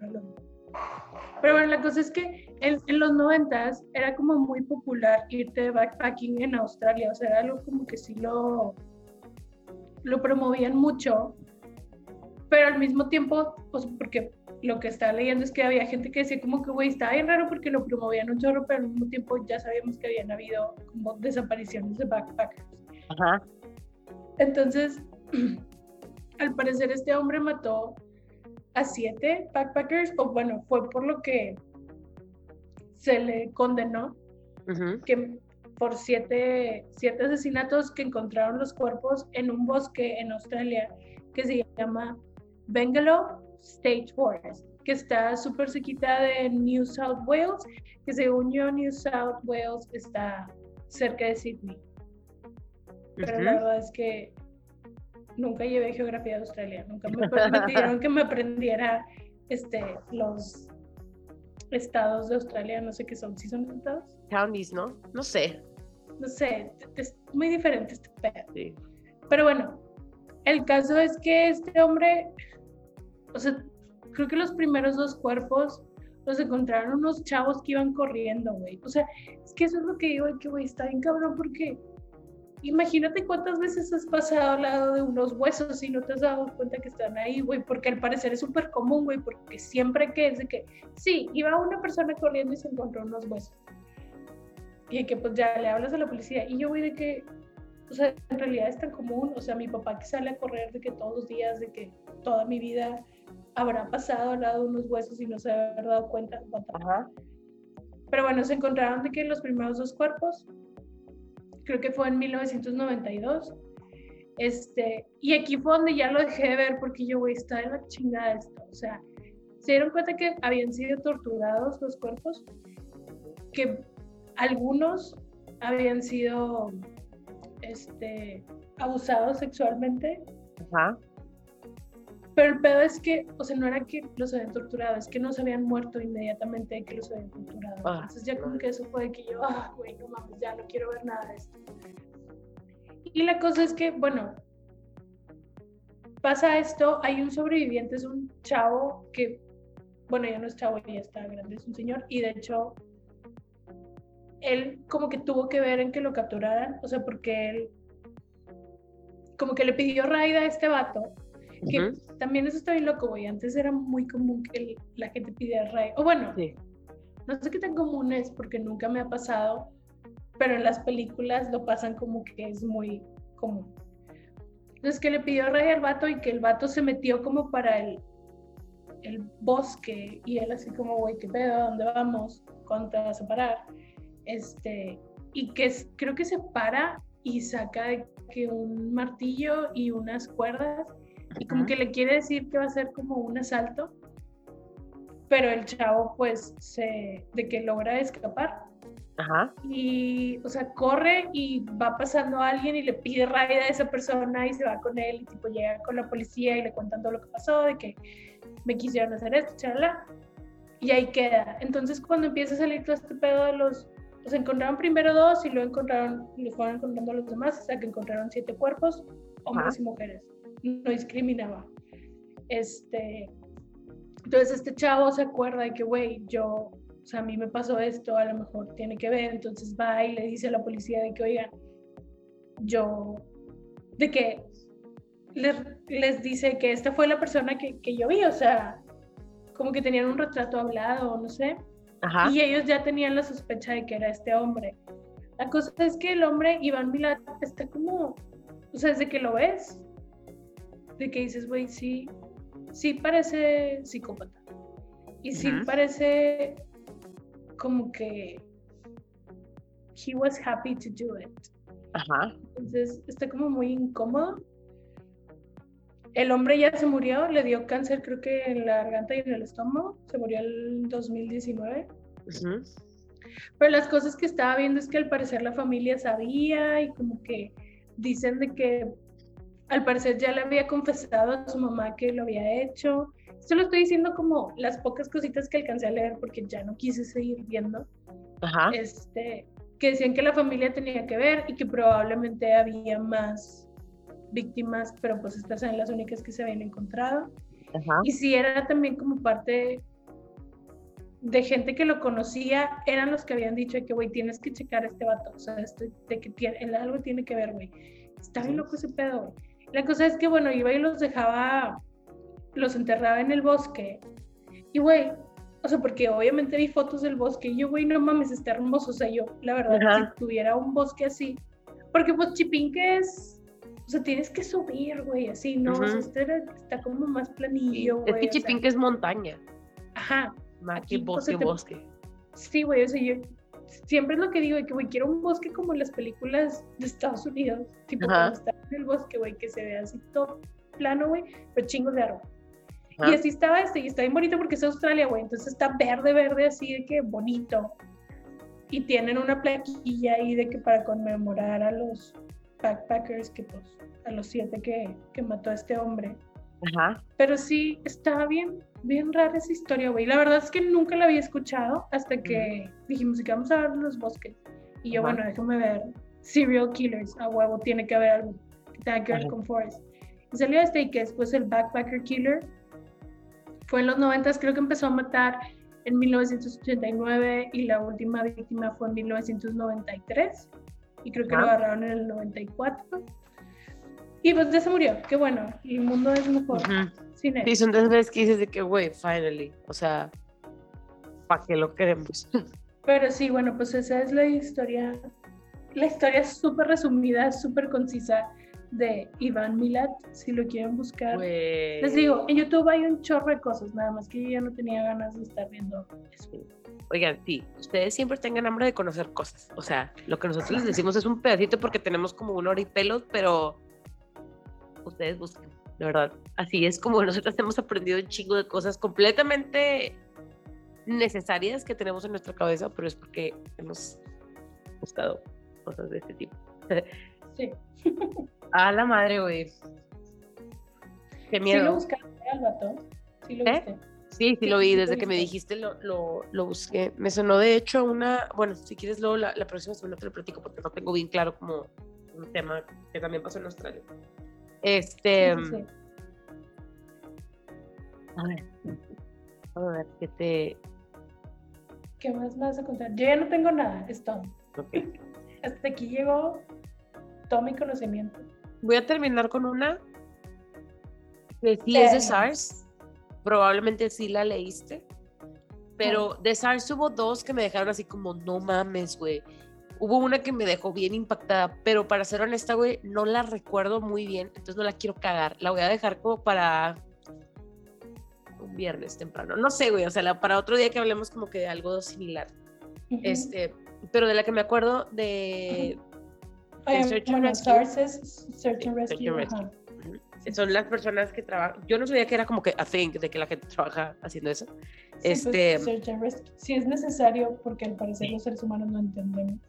Pero bueno, la cosa es que en, en los 90 era como muy popular irte de backpacking en Australia, o sea, era algo como que sí lo, lo promovían mucho, pero al mismo tiempo, pues porque lo que estaba leyendo es que había gente que decía como que, güey, estaba bien raro porque lo promovían un chorro, pero al mismo tiempo ya sabíamos que habían habido como desapariciones de backpackers. Ajá. Entonces, al parecer este hombre mató a siete backpackers, o bueno, fue por lo que se le condenó, que por siete, siete asesinatos que encontraron los cuerpos en un bosque en Australia que se llama Bengalo State Forest, que está súper cerquita de New South Wales, que según yo New South Wales está cerca de Sydney. Pero la verdad es que nunca llevé geografía de Australia, nunca me, pidieron que me aprendiera este, los estados de Australia, no sé qué son, ¿sí son estados? Counties, ¿no? No sé. No sé, es muy diferente este pedo. Sí. Pero bueno, el caso es que este hombre, o sea, creo que los primeros dos cuerpos los encontraron unos chavos que iban corriendo, güey. O sea, es que eso es lo que digo, que güey, está bien cabrón porque imagínate cuántas veces has pasado al lado de unos huesos y no te has dado cuenta que están ahí, güey, porque al parecer es súper común, güey, porque siempre que es de que, sí, iba una persona corriendo y se encontró unos huesos. Y de que pues ya le hablas a la policía. Y yo, güey, de que, o sea, en realidad es tan común, o sea, mi papá que sale a correr de que todos los días, de que toda mi vida habrá pasado al lado de unos huesos y no se habrá dado cuenta. Pero bueno, se encontraron de que los primeros dos cuerpos creo que fue en 1992. Este, y aquí fue donde ya lo dejé de ver porque yo, güey, está en la chingada esto. O sea, se dieron cuenta que habían sido torturados los cuerpos, que algunos habían sido este, abusados sexualmente. Ajá. Pero el pedo es que, o sea, no era que los habían torturado, es que no se habían muerto inmediatamente de que los habían torturado. Ah, Entonces ya como que eso fue de que yo, ah, güey, no mames, ya no quiero ver nada de esto. Y la cosa es que, bueno, pasa esto, hay un sobreviviente, es un chavo que, bueno, ya no es chavo, ya está grande, es un señor, y de hecho, él como que tuvo que ver en que lo capturaran, o sea, porque él como que le pidió raida a este vato que también eso está bien loco, güey. Antes era muy común que la gente pidiera rey. O bueno, no sé qué tan común es porque nunca me ha pasado, pero en las películas lo pasan como que es muy común. Entonces que le pidió rey al vato y que el vato se metió como para el, el bosque y él así como, güey, ¿qué pedo? ¿A dónde vamos? ¿Cuándo te vas a parar? Este, y que creo que se para y saca que un martillo y unas cuerdas y como que le quiere decir que va a ser como un asalto, pero el chavo pues se, de que logra escapar. Ajá. Y, o sea, corre y va pasando a alguien y le pide raida a esa persona y se va con él y tipo llega con la policía y le cuentan todo lo que pasó, de que me quisieron hacer esto, charla. Y ahí queda. Entonces cuando empieza a salir todo este pedo de los... Pues encontraron primero dos y luego encontraron, y fueron encontrando a los demás hasta que encontraron siete cuerpos, hombres y mujeres. No discriminaba. Este, entonces este chavo se acuerda de que, güey, yo, o sea, a mí me pasó esto, a lo mejor tiene que ver, entonces va y le dice a la policía de que, oigan, yo, de que les, dice que esta fue la persona que, que, yo vi, o sea, como que tenían un retrato hablado, no sé, y ellos ya tenían la sospecha de que era este hombre. La cosa es que el hombre, Iván Milat, está como, o sea, desde que lo ves, de que dices, güey, sí, sí parece psicópata. Y sí parece como que he was happy to do it. Ajá. Entonces está como muy incómodo. El hombre ya se murió, le dio cáncer creo que en la garganta y en el estómago, se murió el 2019. Ujú. Pero las cosas que estaba viendo es que al parecer la familia sabía y como que dicen de que al parecer ya le había confesado a su mamá que lo había hecho. Esto lo estoy diciendo como las pocas cositas que alcancé a leer porque ya no quise seguir viendo. Ajá. Este, que decían que la familia tenía que ver y que probablemente había más víctimas, pero pues estas eran las únicas que se habían encontrado. Ajá. Y si era también como parte de gente que lo conocía, eran los que habían dicho que, güey, tienes que checar a este vato, o sea, este- de que tiene, él algo tiene que ver, güey. Está bien loco ese pedo, güey. La cosa es que, bueno, iba y los dejaba, los enterraba en el bosque. Y, güey, o sea, porque obviamente vi fotos del bosque y yo, güey, no mames, está hermoso. O sea, yo, la verdad, Ajá. si tuviera un bosque así, porque pues Chipinque es, o sea, tienes que subir, güey, así, ¿no? O sea, este era- está como más planillo, Es güey. que o sea, Chipinque es montaña, Ajá, más Aquí, que bosque, se te- bosque. sí, güey, o sea, yo siempre es lo que digo, que, güey, quiero un bosque como en las películas de Estados Unidos, tipo cuando están en el bosque, güey, que se ve así todo plano, güey, pero chingos de árbol. Ajá. Y así estaba este, y está bien bonito porque es Australia, güey, entonces está verde, verde, así de que bonito. Y tienen una plaquilla ahí de que para conmemorar a los backpackers, que pues, a los siete que, que mató a este hombre. Ajá. Pero sí, estaba bien, bien rara esa historia, güey. La verdad es que nunca la había escuchado hasta que dijimos que vamos a ver los bosques. Y yo, Ajá. bueno, déjame ver. Serial Killers, a huevo, tiene que haber algo que tenga que ver Ajá. con Forrest. Y salió este y que después el Backpacker Killer fue en los 90, creo que empezó a matar en 1989 y la última víctima fue en 1993. Y creo que lo Ajá. agarraron en el 94. Y pues ya se murió. Qué bueno, el mundo es mejor. Ujú. Sin él. Sí, son esas veces que dices de que, güey, finally. O sea, ¿para qué lo queremos? Pero sí, bueno, pues esa es la historia, la historia súper resumida, súper concisa de Iván Milat, si lo quieren buscar. Les digo, en YouTube hay un chorro de cosas, nada más que yo ya no tenía ganas de estar viendo eso. Oigan, sí, ustedes siempre tengan hambre de conocer cosas. O sea, lo que nosotros les decimos es un pedacito porque tenemos como una hora y pelos, pero ustedes busquen, de verdad. Así es como nosotros hemos aprendido un chingo de cosas completamente necesarias que tenemos en nuestra cabeza, pero es porque hemos buscado cosas de este tipo. Sí, A la madre, güey. Qué sí miedo. lo buscaste al vato, sí lo ¿Eh? viste. Sí, sí Sí, lo vi, sí desde que me dijiste lo, lo, lo busqué. Me sonó de hecho una, bueno, si quieres luego la, la próxima semana te lo platico porque no tengo bien claro como un tema que también pasó en Australia. Este, Sí, sí, sí. a ver, a ver, ¿qué te... ¿Qué más me vas a contar? Yo ya no tengo nada, es todo. ok. Hasta aquí llegó todo mi conocimiento. Voy a terminar con una que sí es de. SARS, probablemente sí la leíste, pero de SARS hubo dos que me dejaron así como, no mames, güey. Hubo una que me dejó bien impactada, pero para ser honesta, güey, no la recuerdo muy bien, entonces no la quiero cagar. La voy a dejar como para un viernes temprano. No sé, güey, o sea, la- para otro día que hablemos como que de algo similar. Este, pero de la que me acuerdo de... Oye, Search and Rescue. Search Sí, and Rescue. Son las personas que trabajan. Yo no sabía que era como que a thing de que la gente trabaja haciendo eso. Sí, pues, Este- Search and Rescue. Sí es necesario porque al parecer los seres humanos no entendemos.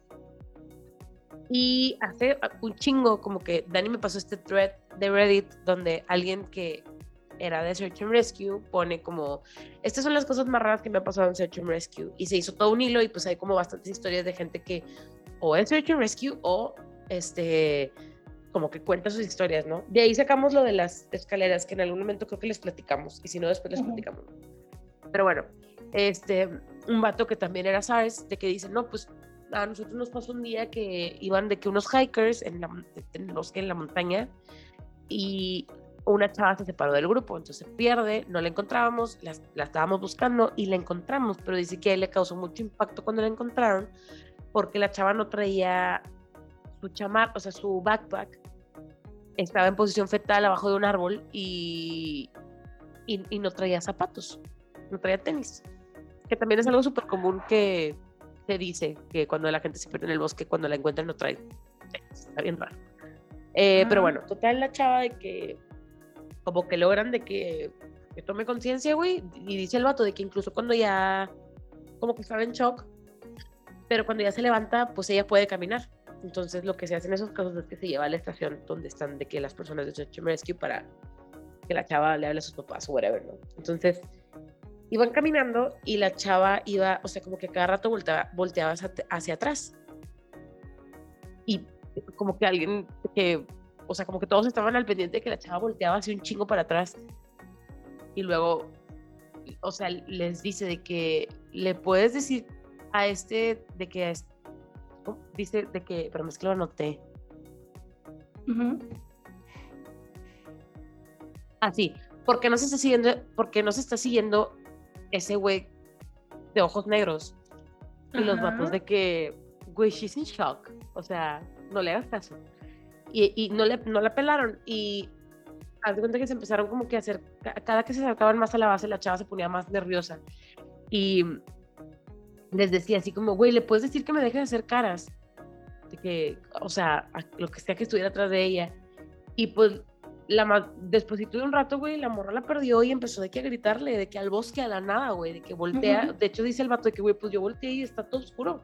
Y hace un chingo, como que Dani me pasó este thread de Reddit donde alguien que era de Search and Rescue pone como, estas son las cosas más raras que me han pasado en Search and Rescue. Y se hizo todo un hilo y pues hay como bastantes historias de gente que o es Search and Rescue o este, como que cuenta sus historias, ¿no? De ahí sacamos lo de las escaleras que en algún momento creo que les platicamos y si no después les platicamos. Pero bueno, este, un vato que también era SARS, de que dice, no, pues a nosotros nos pasó un día que iban de que unos hikers en, la, en el bosque, en la montaña, y una chava se separó del grupo, entonces se pierde, no la encontrábamos, la, la estábamos buscando y la encontramos, pero dice que a él le causó mucho impacto cuando la encontraron, porque la chava no traía su chamar, o sea, su backpack, estaba en posición fetal abajo de un árbol y, y, y no traía zapatos, no traía tenis, que también es algo súper común que se dice que cuando la gente se pierde en el bosque, cuando la encuentran no trae tenis, está bien raro. Eh, Pero Ajá. bueno, total la chava de que como que logran de que, que tome conciencia, güey, y dice el vato de que incluso cuando ya como que estaba en shock, pero cuando ya se levanta, pues ella puede caminar. Entonces lo que se hace en esos casos es que se lleva a la estación donde están de que las personas de Search Rescue para que la chava le hable a sus papás o whatever, ¿no? Entonces iban caminando y la chava iba, o sea, como que cada rato volteaba, volteaba hacia, atrás. Y como que alguien que, o sea, como que todos estaban al pendiente de que la chava volteaba hacia un chingo para atrás. Y luego, o sea, les dice de que le puedes decir a este, de que es, dice de que, pero es que lo anoté. Así, porque no se está siguiendo, porque no se está siguiendo ese güey de ojos negros. Y los vatos de que, güey, she's in shock. O sea, no le hagas caso. Y, y no, le, no la pelaron. Y haz de cuenta que se empezaron como que a hacer, ca- cada que se acercaban más a la base, la chava se ponía más nerviosa. Y les decía así como, güey, ¿le puedes decir que me deje de hacer caras? De que, o sea, a lo que sea que estuviera atrás de ella. Y pues, la después de un rato, güey, la morra la perdió y empezó de que a gritarle, de que al bosque, a la nada, güey, de que voltea. Ujú. De hecho, dice el vato de que, güey, pues yo volteé y está todo oscuro.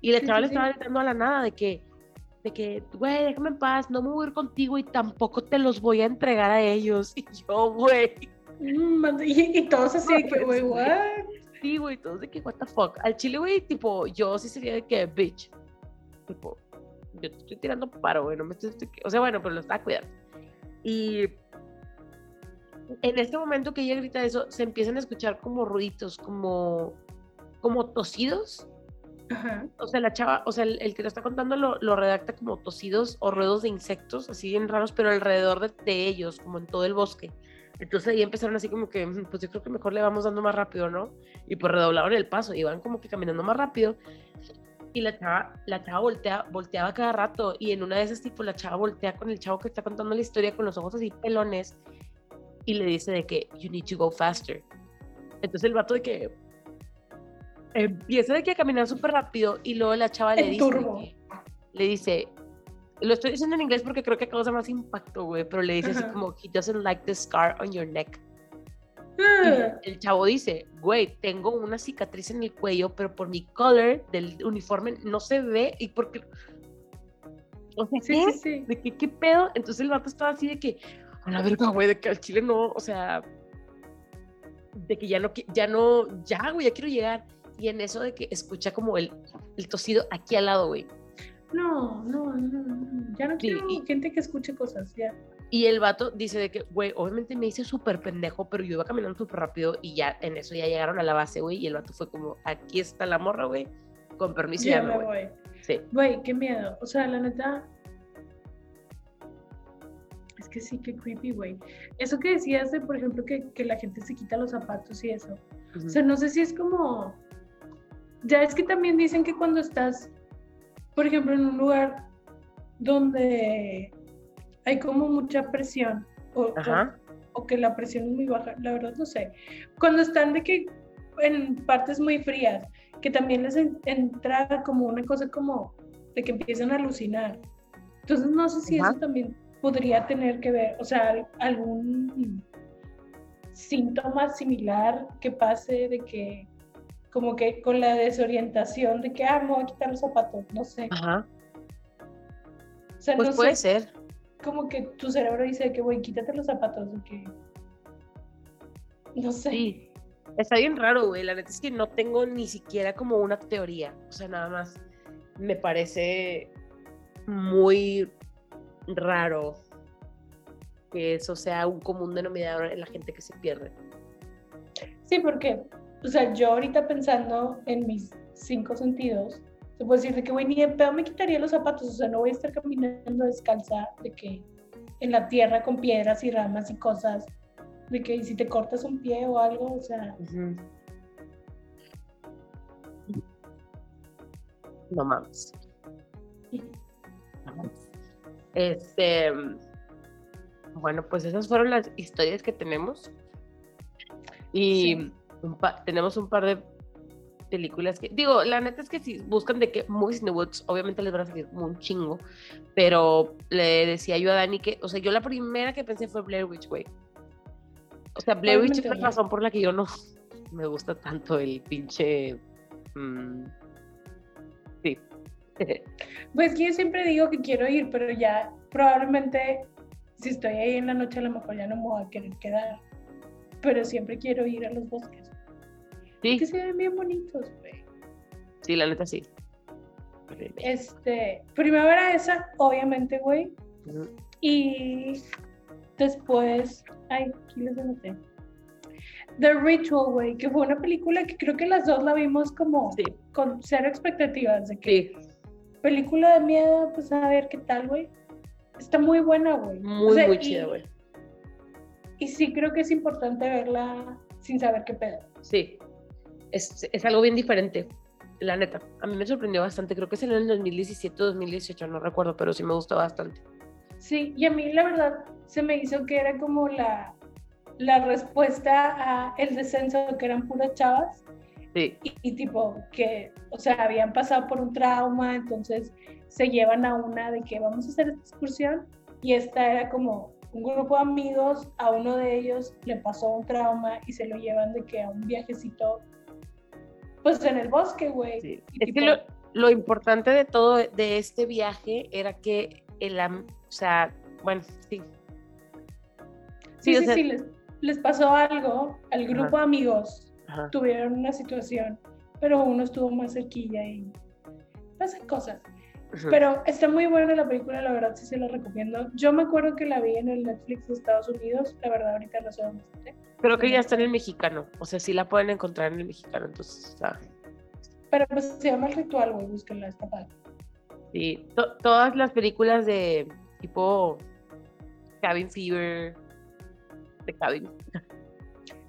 Y la Sí, chava sí, le sí. estaba gritando a la nada de que, de que, güey, déjame en paz, no me voy a ir contigo y tampoco te los voy a entregar a ellos. Y yo, güey, Mm, Y, y todos así de que, güey, Sí. what? Güey, todos de que, what the fuck. Al chile, güey, tipo, yo sí sería de que, bitch. Tipo, yo te estoy tirando paro, güey, no me estoy, estoy- O sea, bueno, pero lo estaba cuidando. Y en este momento que ella grita eso, se empiezan a escuchar como ruiditos, como, como tosidos. Ajá. O sea, la chava, o sea, el, el que lo está contando lo, lo redacta como tosidos o ruedos de insectos, así bien raros, pero alrededor de, de ellos, como en todo el bosque. Entonces ahí empezaron así como que, "Mm, pues yo creo que mejor le vamos dando más rápido, ¿no? Y pues redoblaron el paso, iban como que caminando más rápido. Y la chava, la chava voltea, volteaba cada rato. Y en una de esas, tipo, la chava voltea con el chavo que está contando la historia con los ojos así pelones. Y le dice de que, you need to go faster. Entonces el vato de que empieza de que a caminar súper rápido. Y luego la chava le dice, turbo. le dice, lo estoy diciendo en inglés porque creo que causa más impacto, güey. Pero le dice así como, he doesn't like the scar on your neck. Ah, el chavo dice, güey, tengo una cicatriz en el cuello, pero por mi color del uniforme no se ve y porque... O sea, Sí, ¿qué? sí, sí. ¿De qué, qué pedo? Entonces el vato estaba así de que, a la verga, güey, de que al chile no, o sea, de que ya no, ya no, ya, güey, ya quiero llegar. Y en eso de que escucha como el, el tosido aquí al lado, güey. No, no, no, no. Ya no Sí, quiero y- gente que escuche cosas, ya. Y el vato dice de que, güey, obviamente me hice súper pendejo, pero yo iba caminando súper rápido y ya en eso ya llegaron a la base, güey. Y el vato fue como, aquí está la morra, güey. Con permiso, Ya ya, me voy. voy. Sí. Güey, qué miedo. O sea, la neta. Es que sí, qué creepy, güey. Eso que decías de, por ejemplo, que, que la gente se quita los zapatos y eso. O sea, no sé si es como. Ya es que también dicen que cuando estás, por ejemplo, en un lugar donde hay como mucha presión o, o- Ajá. o que la presión es muy baja, la verdad no sé. Cuando están de que en partes muy frías, que también les en- entra como una cosa como de que empiezan a alucinar. Entonces no sé si Ajá. eso también podría tener que ver, o sea, al- algún síntoma similar que pase de que como que con la desorientación de que, ah, me voy a quitar los zapatos, no sé. Ajá. O sea, Pues no puede sé, ser. como que tu cerebro dice que, güey, quítate los zapatos, o que... No sé. Sí. Está bien raro, güey. La neta es que no tengo ni siquiera como una teoría. O sea, nada más me parece muy raro que eso sea un común denominador en la gente que se pierde. Sí, porque, o sea, yo ahorita pensando en mis cinco sentidos, te puedo decir de que, güey, ni de pedo me quitaría los zapatos, o sea, no voy a estar caminando descalza de que en la tierra con piedras y ramas y cosas, de que si te cortas un pie o algo, o sea, No mames. Este. Bueno, pues esas fueron las historias que tenemos. Y Sí. Un tenemos un par de películas que. Digo, la neta es que si buscan de que Movies in the Woods, obviamente les van a salir un chingo. Pero le decía yo a Dani que. O sea, yo la primera que pensé fue Blair Witch, güey. O sea, Blair Witch es la razón por la que yo no, me gusta tanto el pinche. mm, sí. Pues que yo siempre digo que quiero ir, pero ya probablemente si estoy ahí en la noche a lo mejor ya no me voy a querer quedar. Pero siempre quiero ir a los bosques. Sí, Que se ven bien bonitos, güey. sí, la neta sí. Este, primavera esa, obviamente, güey. Y después, ay, aquí les anoté. The Ritual, güey, que fue una película que creo que las dos la vimos como Sí, con cero expectativas de que sí, película de miedo, pues a ver qué tal, güey. Está muy buena, güey. O muy, sea, muy chida, güey. Y sí creo que es importante verla sin saber qué pedo. Sí, es, es algo bien diferente, la neta. A mí me sorprendió bastante, creo que salió en el 2017 o 2018, no recuerdo, pero sí me gustó bastante. Sí, y a mí la verdad se me hizo que era como la, la respuesta a el descenso, que eran puras chavas. Sí, y, y tipo que, o sea, habían pasado por un trauma, entonces se llevan a una de que vamos a hacer esta excursión y esta era como un grupo de amigos, a uno de ellos le pasó un trauma y se lo llevan de que a un viajecito, pues en el bosque, güey. sí. Es que lo, lo importante de todo de este viaje era que el, o sea, bueno, sí. sí, sí, sea- sí, les, les pasó algo al grupo de amigos, Ajá. tuvieron una situación, pero uno estuvo más cerquilla y pasan cosas. Pero está muy buena la película, la verdad sí se la recomiendo. Yo me acuerdo que la vi en el Netflix de Estados Unidos, la verdad ahorita no sé dónde está. Creo que ya está en el mexicano, o sea, sí la pueden encontrar en el mexicano, entonces, sea, Pero pues se llama El Ritual, güey, búsquenla, está padre. sí. To- todas las películas de tipo Cabin Fever, de Cabin,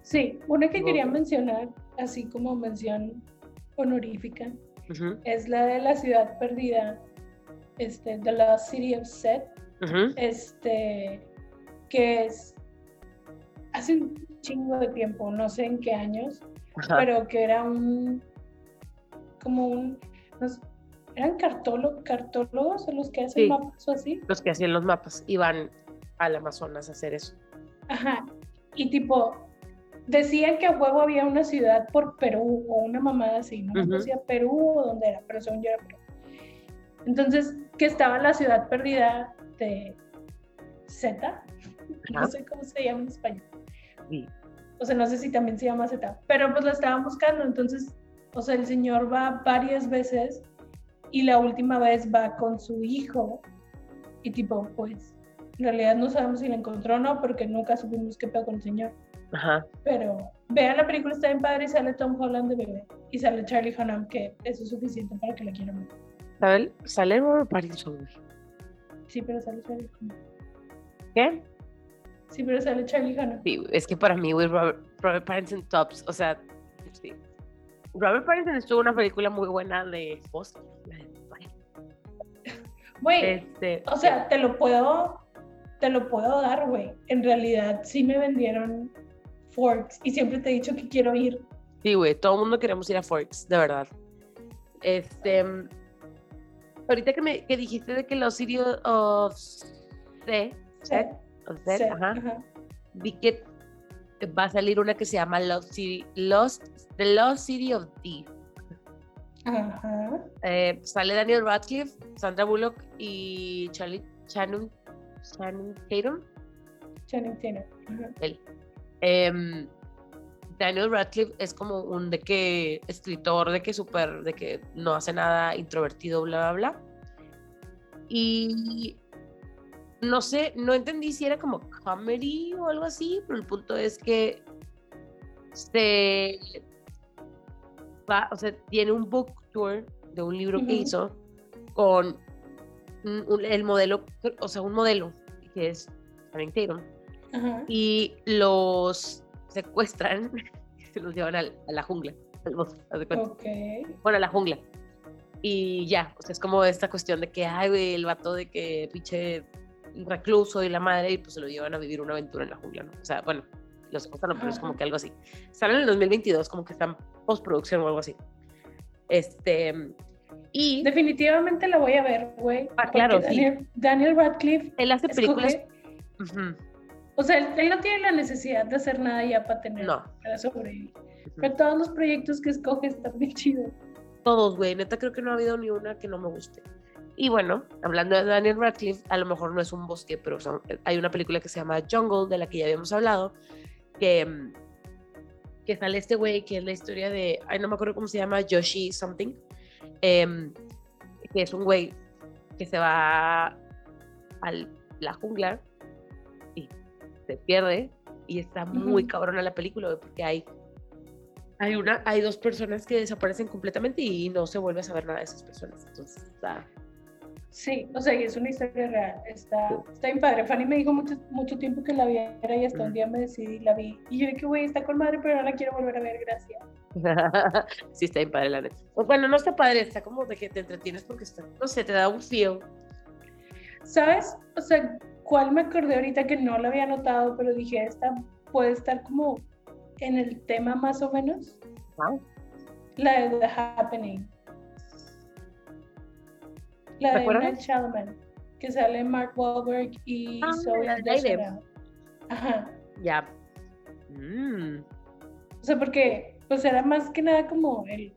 Sí, una que No. quería mencionar, así como mención honorífica, es la de la ciudad perdida, este, The Lost City of Set, este, que es hace un chingo de tiempo, no sé en qué años, pero que era un, como un, no sé, eran cartólo- cartólogos los que hacen Sí. mapas o así. los que hacían los mapas iban al Amazonas a hacer eso. Ajá. Y tipo, decían que a huevo había una ciudad por Perú o una mamada así, no me Ujú. si era Perú o dónde era, pero según yo era Perú. Entonces, que estaba la ciudad perdida de Z, no sé cómo se llama en español. Sí. O sea, no sé si también se llama Z, pero pues la estaban buscando, entonces, o sea, el señor va varias veces y la última vez va con su hijo y tipo, pues, en realidad no sabemos si la encontró o no, porque nunca supimos qué pedo con el señor. Ajá. Pero vean la película, está bien padre y sale Tom Holland de bebé y sale Charlie Hunnam, que eso es suficiente para que la quieran ver. ¿Sabe? Sale Robert Pattinson, güey. Sí, pero sale Charlie Hunnam. ¿Qué? Sí, pero sale Charlie Hunnam. Sí, es que para mí, güey, Robert, Robert Pattinson tops, o sea, sí. Robert Pattinson estuvo en una película muy buena de Foster. Güey, Este, O sea, te lo puedo, te lo puedo dar, güey. En realidad sí me vendieron Forks y siempre te he dicho que quiero ir. Sí, güey, todo el mundo queremos ir a Forks, de verdad. Este, ahorita que me que dijiste de que los City of C, Set, of Set, set, ajá, ajá. vi que va a salir una que se llama Lost City, Lost, The Lost City of D. Ajá. Eh, sale Daniel Radcliffe, Sandra Bullock y Charlie Channing, Channing Tatum. Channing Tatum. Él. Em, Daniel Radcliffe es como un de que escritor de que súper, de que no hace nada introvertido, bla, bla, bla. Y no sé, no entendí si era como comedy o algo así, pero el punto es que se va, o sea, tiene un book tour de un libro que hizo con un- un- el modelo, o sea, un modelo que es Tatum Ajá. y los secuestran y se los llevan al- a la jungla, al bosque, haz de cuenta. Ok. bueno, a la jungla. Y ya, o sea, es como esta cuestión de que, ay, güey, el vato de que pinche recluso y la madre, y pues se lo llevan a vivir una aventura en la jungla, ¿no? O sea, bueno, los secuestran, pero es como que algo así. Salen en el 2022, como que están postproducción o algo así. Este, y Definitivamente la voy a ver, güey. Ah, claro, sí. Daniel, Daniel Radcliffe él hace películas. escoge- Ujú, O sea, él, no tiene la necesidad de hacer nada ya para tener, No. para sobrevivir. Pero todos los proyectos que escoge están bien chidos. Todos, güey. Neta, creo que no ha habido ni una que no me guste. Y bueno, hablando de Daniel Radcliffe, a lo mejor no es un bosque, pero son- hay una película que se llama Jungle, de la que ya habíamos hablado, que, que sale este güey, que es la historia de, ay, no me acuerdo cómo se llama, Yoshi something, em, que es un güey que se va a la jungla se pierde y está muy Ujú. cabrona la película, porque hay hay una, hay dos personas que desaparecen completamente y no se vuelve a saber nada de esas personas. Entonces, está, Sí, o sea, y es una historia real. Está, Sí. está bien padre. Fanny me dijo mucho, mucho tiempo que la viera y hasta un día me decidí y la vi. Y yo dije, güey, está con madre, pero no la quiero volver a ver, gracias. sí, está bien padre la neta. Pues, Bueno, no está padre, está como de que te entretienes porque está, no sé, te da un feel. ¿Sabes? O sea, ¿cuál me acordé ahorita que no la había notado, pero dije, esta puede estar como en el tema más o menos? La de The Happening. La ¿Te de acuerdas? Night Shyamalan, que sale Mark Wahlberg y Ah, Zoe. Deschanel. Ajá. Ya. Mm, O sea, porque pues era más que nada como el,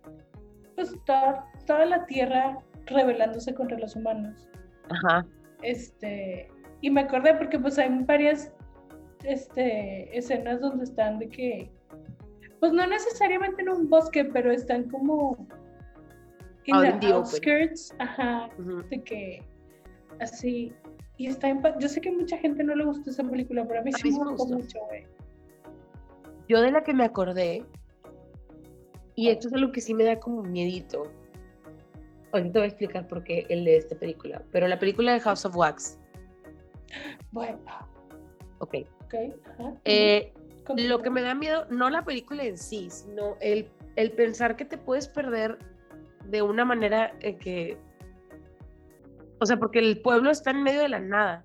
pues toda, toda la tierra rebelándose contra los humanos. Ajá. Este, y me acordé porque pues hay varias este, escenas donde están de que, pues no necesariamente en un bosque, pero están como en the in the open. outskirts, ajá, de que así, y está en yo sé que a mucha gente no le gustó esa película, pero a mí A sí mí me gustó gustó. mucho, güey. Yo de la que me acordé, y esto es algo que sí me da como miedito. Ahorita te voy a explicar por qué el de esta película. Pero la película de House of Wax, Bueno, ok. ok, ajá. Eh. Lo que me da miedo, no la película en sí, sino el, el pensar que te puedes perder de una manera en que. O sea, porque el pueblo está en medio de la nada.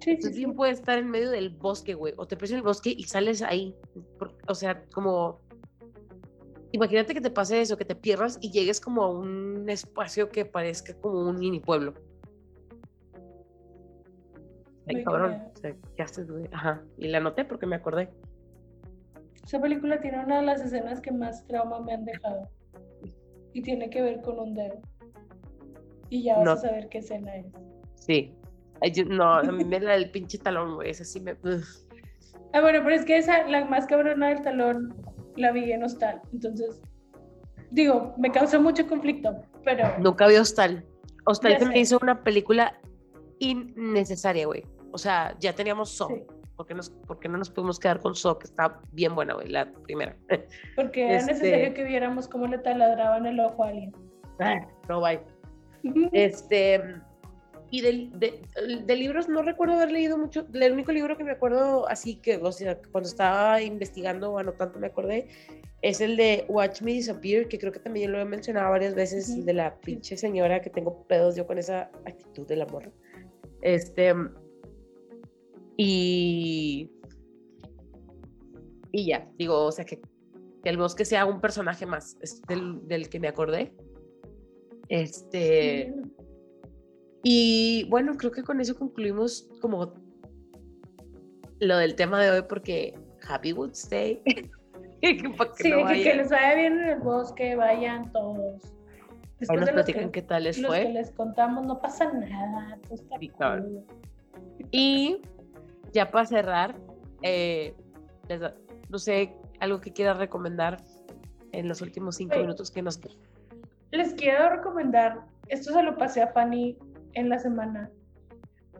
Sí, Entonces, sí. bien puede estar en medio del bosque, güey. O te pierdes en el bosque y sales ahí. O sea, como. Imagínate que te pase eso, que te pierdas y llegues como a un espacio que parezca como un mini pueblo. Ay, cabrón. miedo. O sea, ¿qué haces, güey? Ajá. Y la anoté porque me acordé. Esa película tiene una de las escenas que más trauma me han dejado. Y tiene que ver con un dedo. Y ya vas No. a saber qué escena es. Sí. Ay, yo- no, a mí me la del pinche talón, güey. Esa sí me. Ah, bueno, pero es que esa, la más cabrona del talón, la vi en hostal. Entonces, digo, me causó mucho conflicto, pero Nunca vi Hostal. Hostal se me hizo una película innecesaria, güey. O sea, ya teníamos So. Sí. ¿Por, qué nos, por qué no nos pudimos quedar con So? Que está bien buena, güey, la primera. porque era Este- necesario que viéramos cómo le taladraban el ojo a alguien. Ah, no, bye. Este. Y del- de, de libros no recuerdo haber leído mucho. El único libro que me acuerdo así que, o sea, cuando estaba investigando o anotando me acordé, es el de Watch Me Disappear, que creo que también lo he mencionado varias veces, Ujú. de la pinche señora que tengo pedos yo con esa actitud del amor. Este. Y. Y ya, digo, o sea, que, que el bosque sea un personaje más, es del, del que me acordé. Este. Y bueno, creo que con eso concluimos como lo del tema de hoy porque Happy Woods Day. Que que Sí, no que, que les vaya bien en el bosque, vayan todos. Después nos de que, platican qué tal les los que fue. les contamos, no pasa nada. todo está cool. Y ya para cerrar, eh, no sé, algo que quieras recomendar en los últimos cinco Sí. minutos que nos... Les quiero recomendar, esto se lo pasé a Fanny en la semana.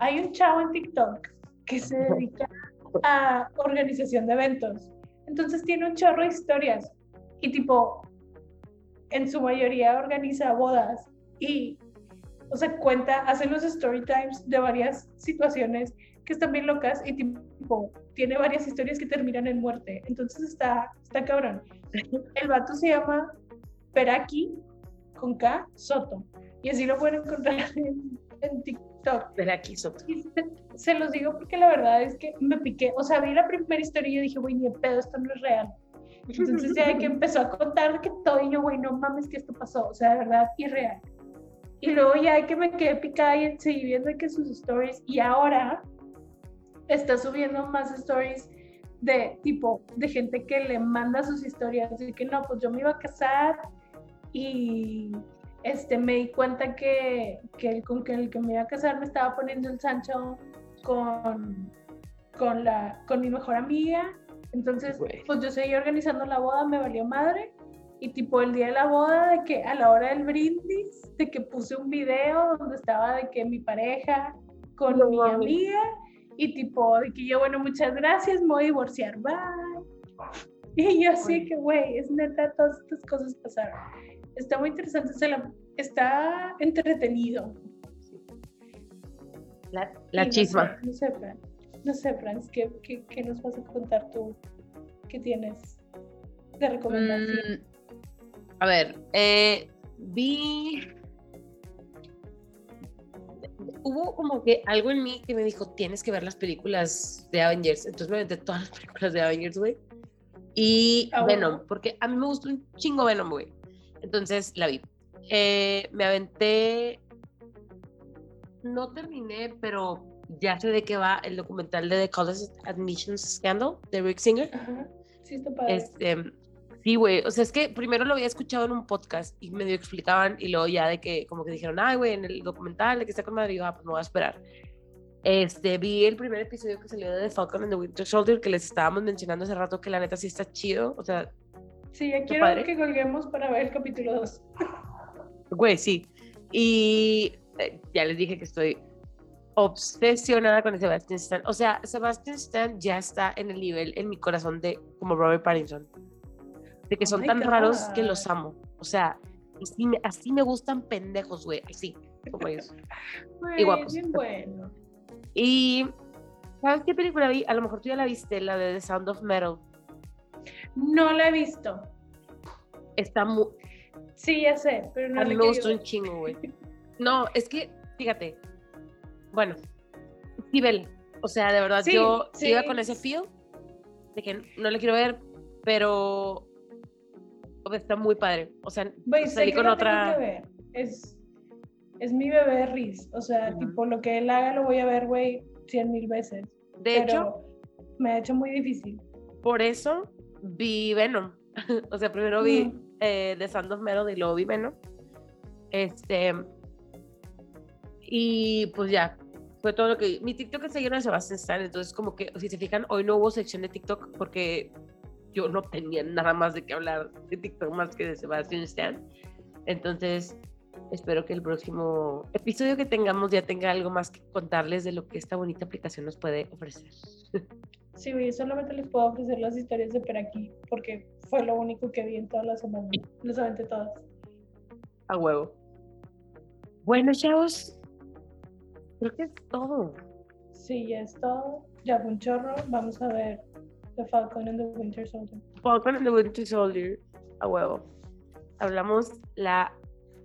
Hay un chavo en TikTok que se dedica a organización de eventos. Entonces tiene un chorro de historias y tipo, en su mayoría organiza bodas y, o sea, cuenta, hace los story times de varias situaciones que están bien locas y tipo, tiene varias historias que terminan en muerte. Entonces está, está cabrón. El vato se llama Peraki con K Soto y así lo pueden encontrar en, en TikTok. Aquí, Soto. Y se, se los digo porque la verdad es que me piqué. O sea, vi la primera historia y yo dije, güey, ni pedo, esto no es real. Entonces ya de que empezó a contar que todo y yo, güey, no mames que esto pasó. O sea, de verdad, irreal. Y luego ya de que me quedé picada y seguí viendo que sus stories y ahora está subiendo más stories de tipo, de gente que le manda sus historias, de que no, pues yo me iba a casar y este, me di cuenta que, que el con que el que me iba a casar me estaba poniendo el Sancho con, con, la, con mi mejor amiga. Entonces, pues yo seguí organizando la boda, me valió madre. Y tipo el día de la boda, de que a la hora del brindis, de que puse un video donde estaba de que mi pareja con No mi amiga y tipo de que yo, bueno, muchas gracias, me voy a divorciar, bye. Y yo así que, güey, es neta, todas estas cosas pasaron. Está muy interesante, se la- está entretenido. La, la no chisma. sé, No sé, Fran. No sé, Franz, ¿qué, qué, qué nos vas a contar tú? ¿Qué tienes de recomendación? Mm, a ver, eh, vi. Hubo como que algo en mí que me dijo: tienes que ver las películas de Avengers. Entonces me aventé todas las películas de Avengers, güey. Y Ah, Venom, porque a mí me gusta un chingo Venom, güey. Entonces la vi. Eh, me aventé. No terminé, pero ya sé de qué va el documental de The College Admissions Scandal de Rick Singer. Ajá. Sí, está padre. Este, sí, güey. O sea, es que primero lo había escuchado en un podcast y medio explicaban y luego ya de que como que dijeron, ay, güey, en el documental de que está con Madrid, ah, pues me voy a esperar. Este, vi el primer episodio que salió de The Falcon and the Winter Soldier que les estábamos mencionando hace rato que la neta sí está chido. O sea, sí, ya quiero padre. que colguemos para ver el capítulo 2. güey, sí. Y eh, ya les dije que estoy obsesionada con Sebastian Stan. O sea, Sebastian Stan ya está en el nivel en mi corazón de como Robert Pattinson. De que son tan raros que los amo. O sea, así me, así me gustan pendejos, güey. Así, como ellos. Güey, guapos. bien bueno. Y, ¿sabes qué película vi? A lo mejor tú ya la viste, la de The Sound of Metal. No la he visto. Está muy... Sí, ya sé, pero no a mí me gustó un chingo, güey. No, es que, fíjate, bueno, sí, Bel, o sea, de verdad, Sí, yo sí. iba con ese feel de que no le quiero ver, pero está muy padre. O sea, Güey, sé salí con otra. Es, es mi bebé Riz. O sea, Ujú. tipo, lo que él haga lo voy a ver, güey, cien mil veces. De hecho, pero me ha hecho muy difícil. por eso vi Venom. o sea, primero vi Ujú. eh, The Sound of Metal y luego vi Venom. Este. Y pues ya, fue todo lo que. Mi TikTok está lleno de Sebastian Stan, entonces como que, si se fijan, hoy no hubo sección de TikTok porque yo no tenía nada más de qué hablar de TikTok más que de Sebastian Stan. Entonces, espero que el próximo episodio que tengamos ya tenga algo más que contarles de lo que esta bonita aplicación nos puede ofrecer. Sí, güey, solamente les puedo ofrecer las historias de Peraki porque fue lo único que vi en toda la semana. Los aventé todas. A huevo. Bueno, chavos, creo que es todo. Sí, ya es todo. Ya fue un chorro. Vamos a ver The Falcon and the Winter Soldier. Falcon and the Winter Soldier. A huevo. Hablamos la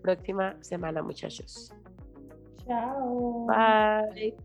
próxima semana, muchachos. Chao. Bye.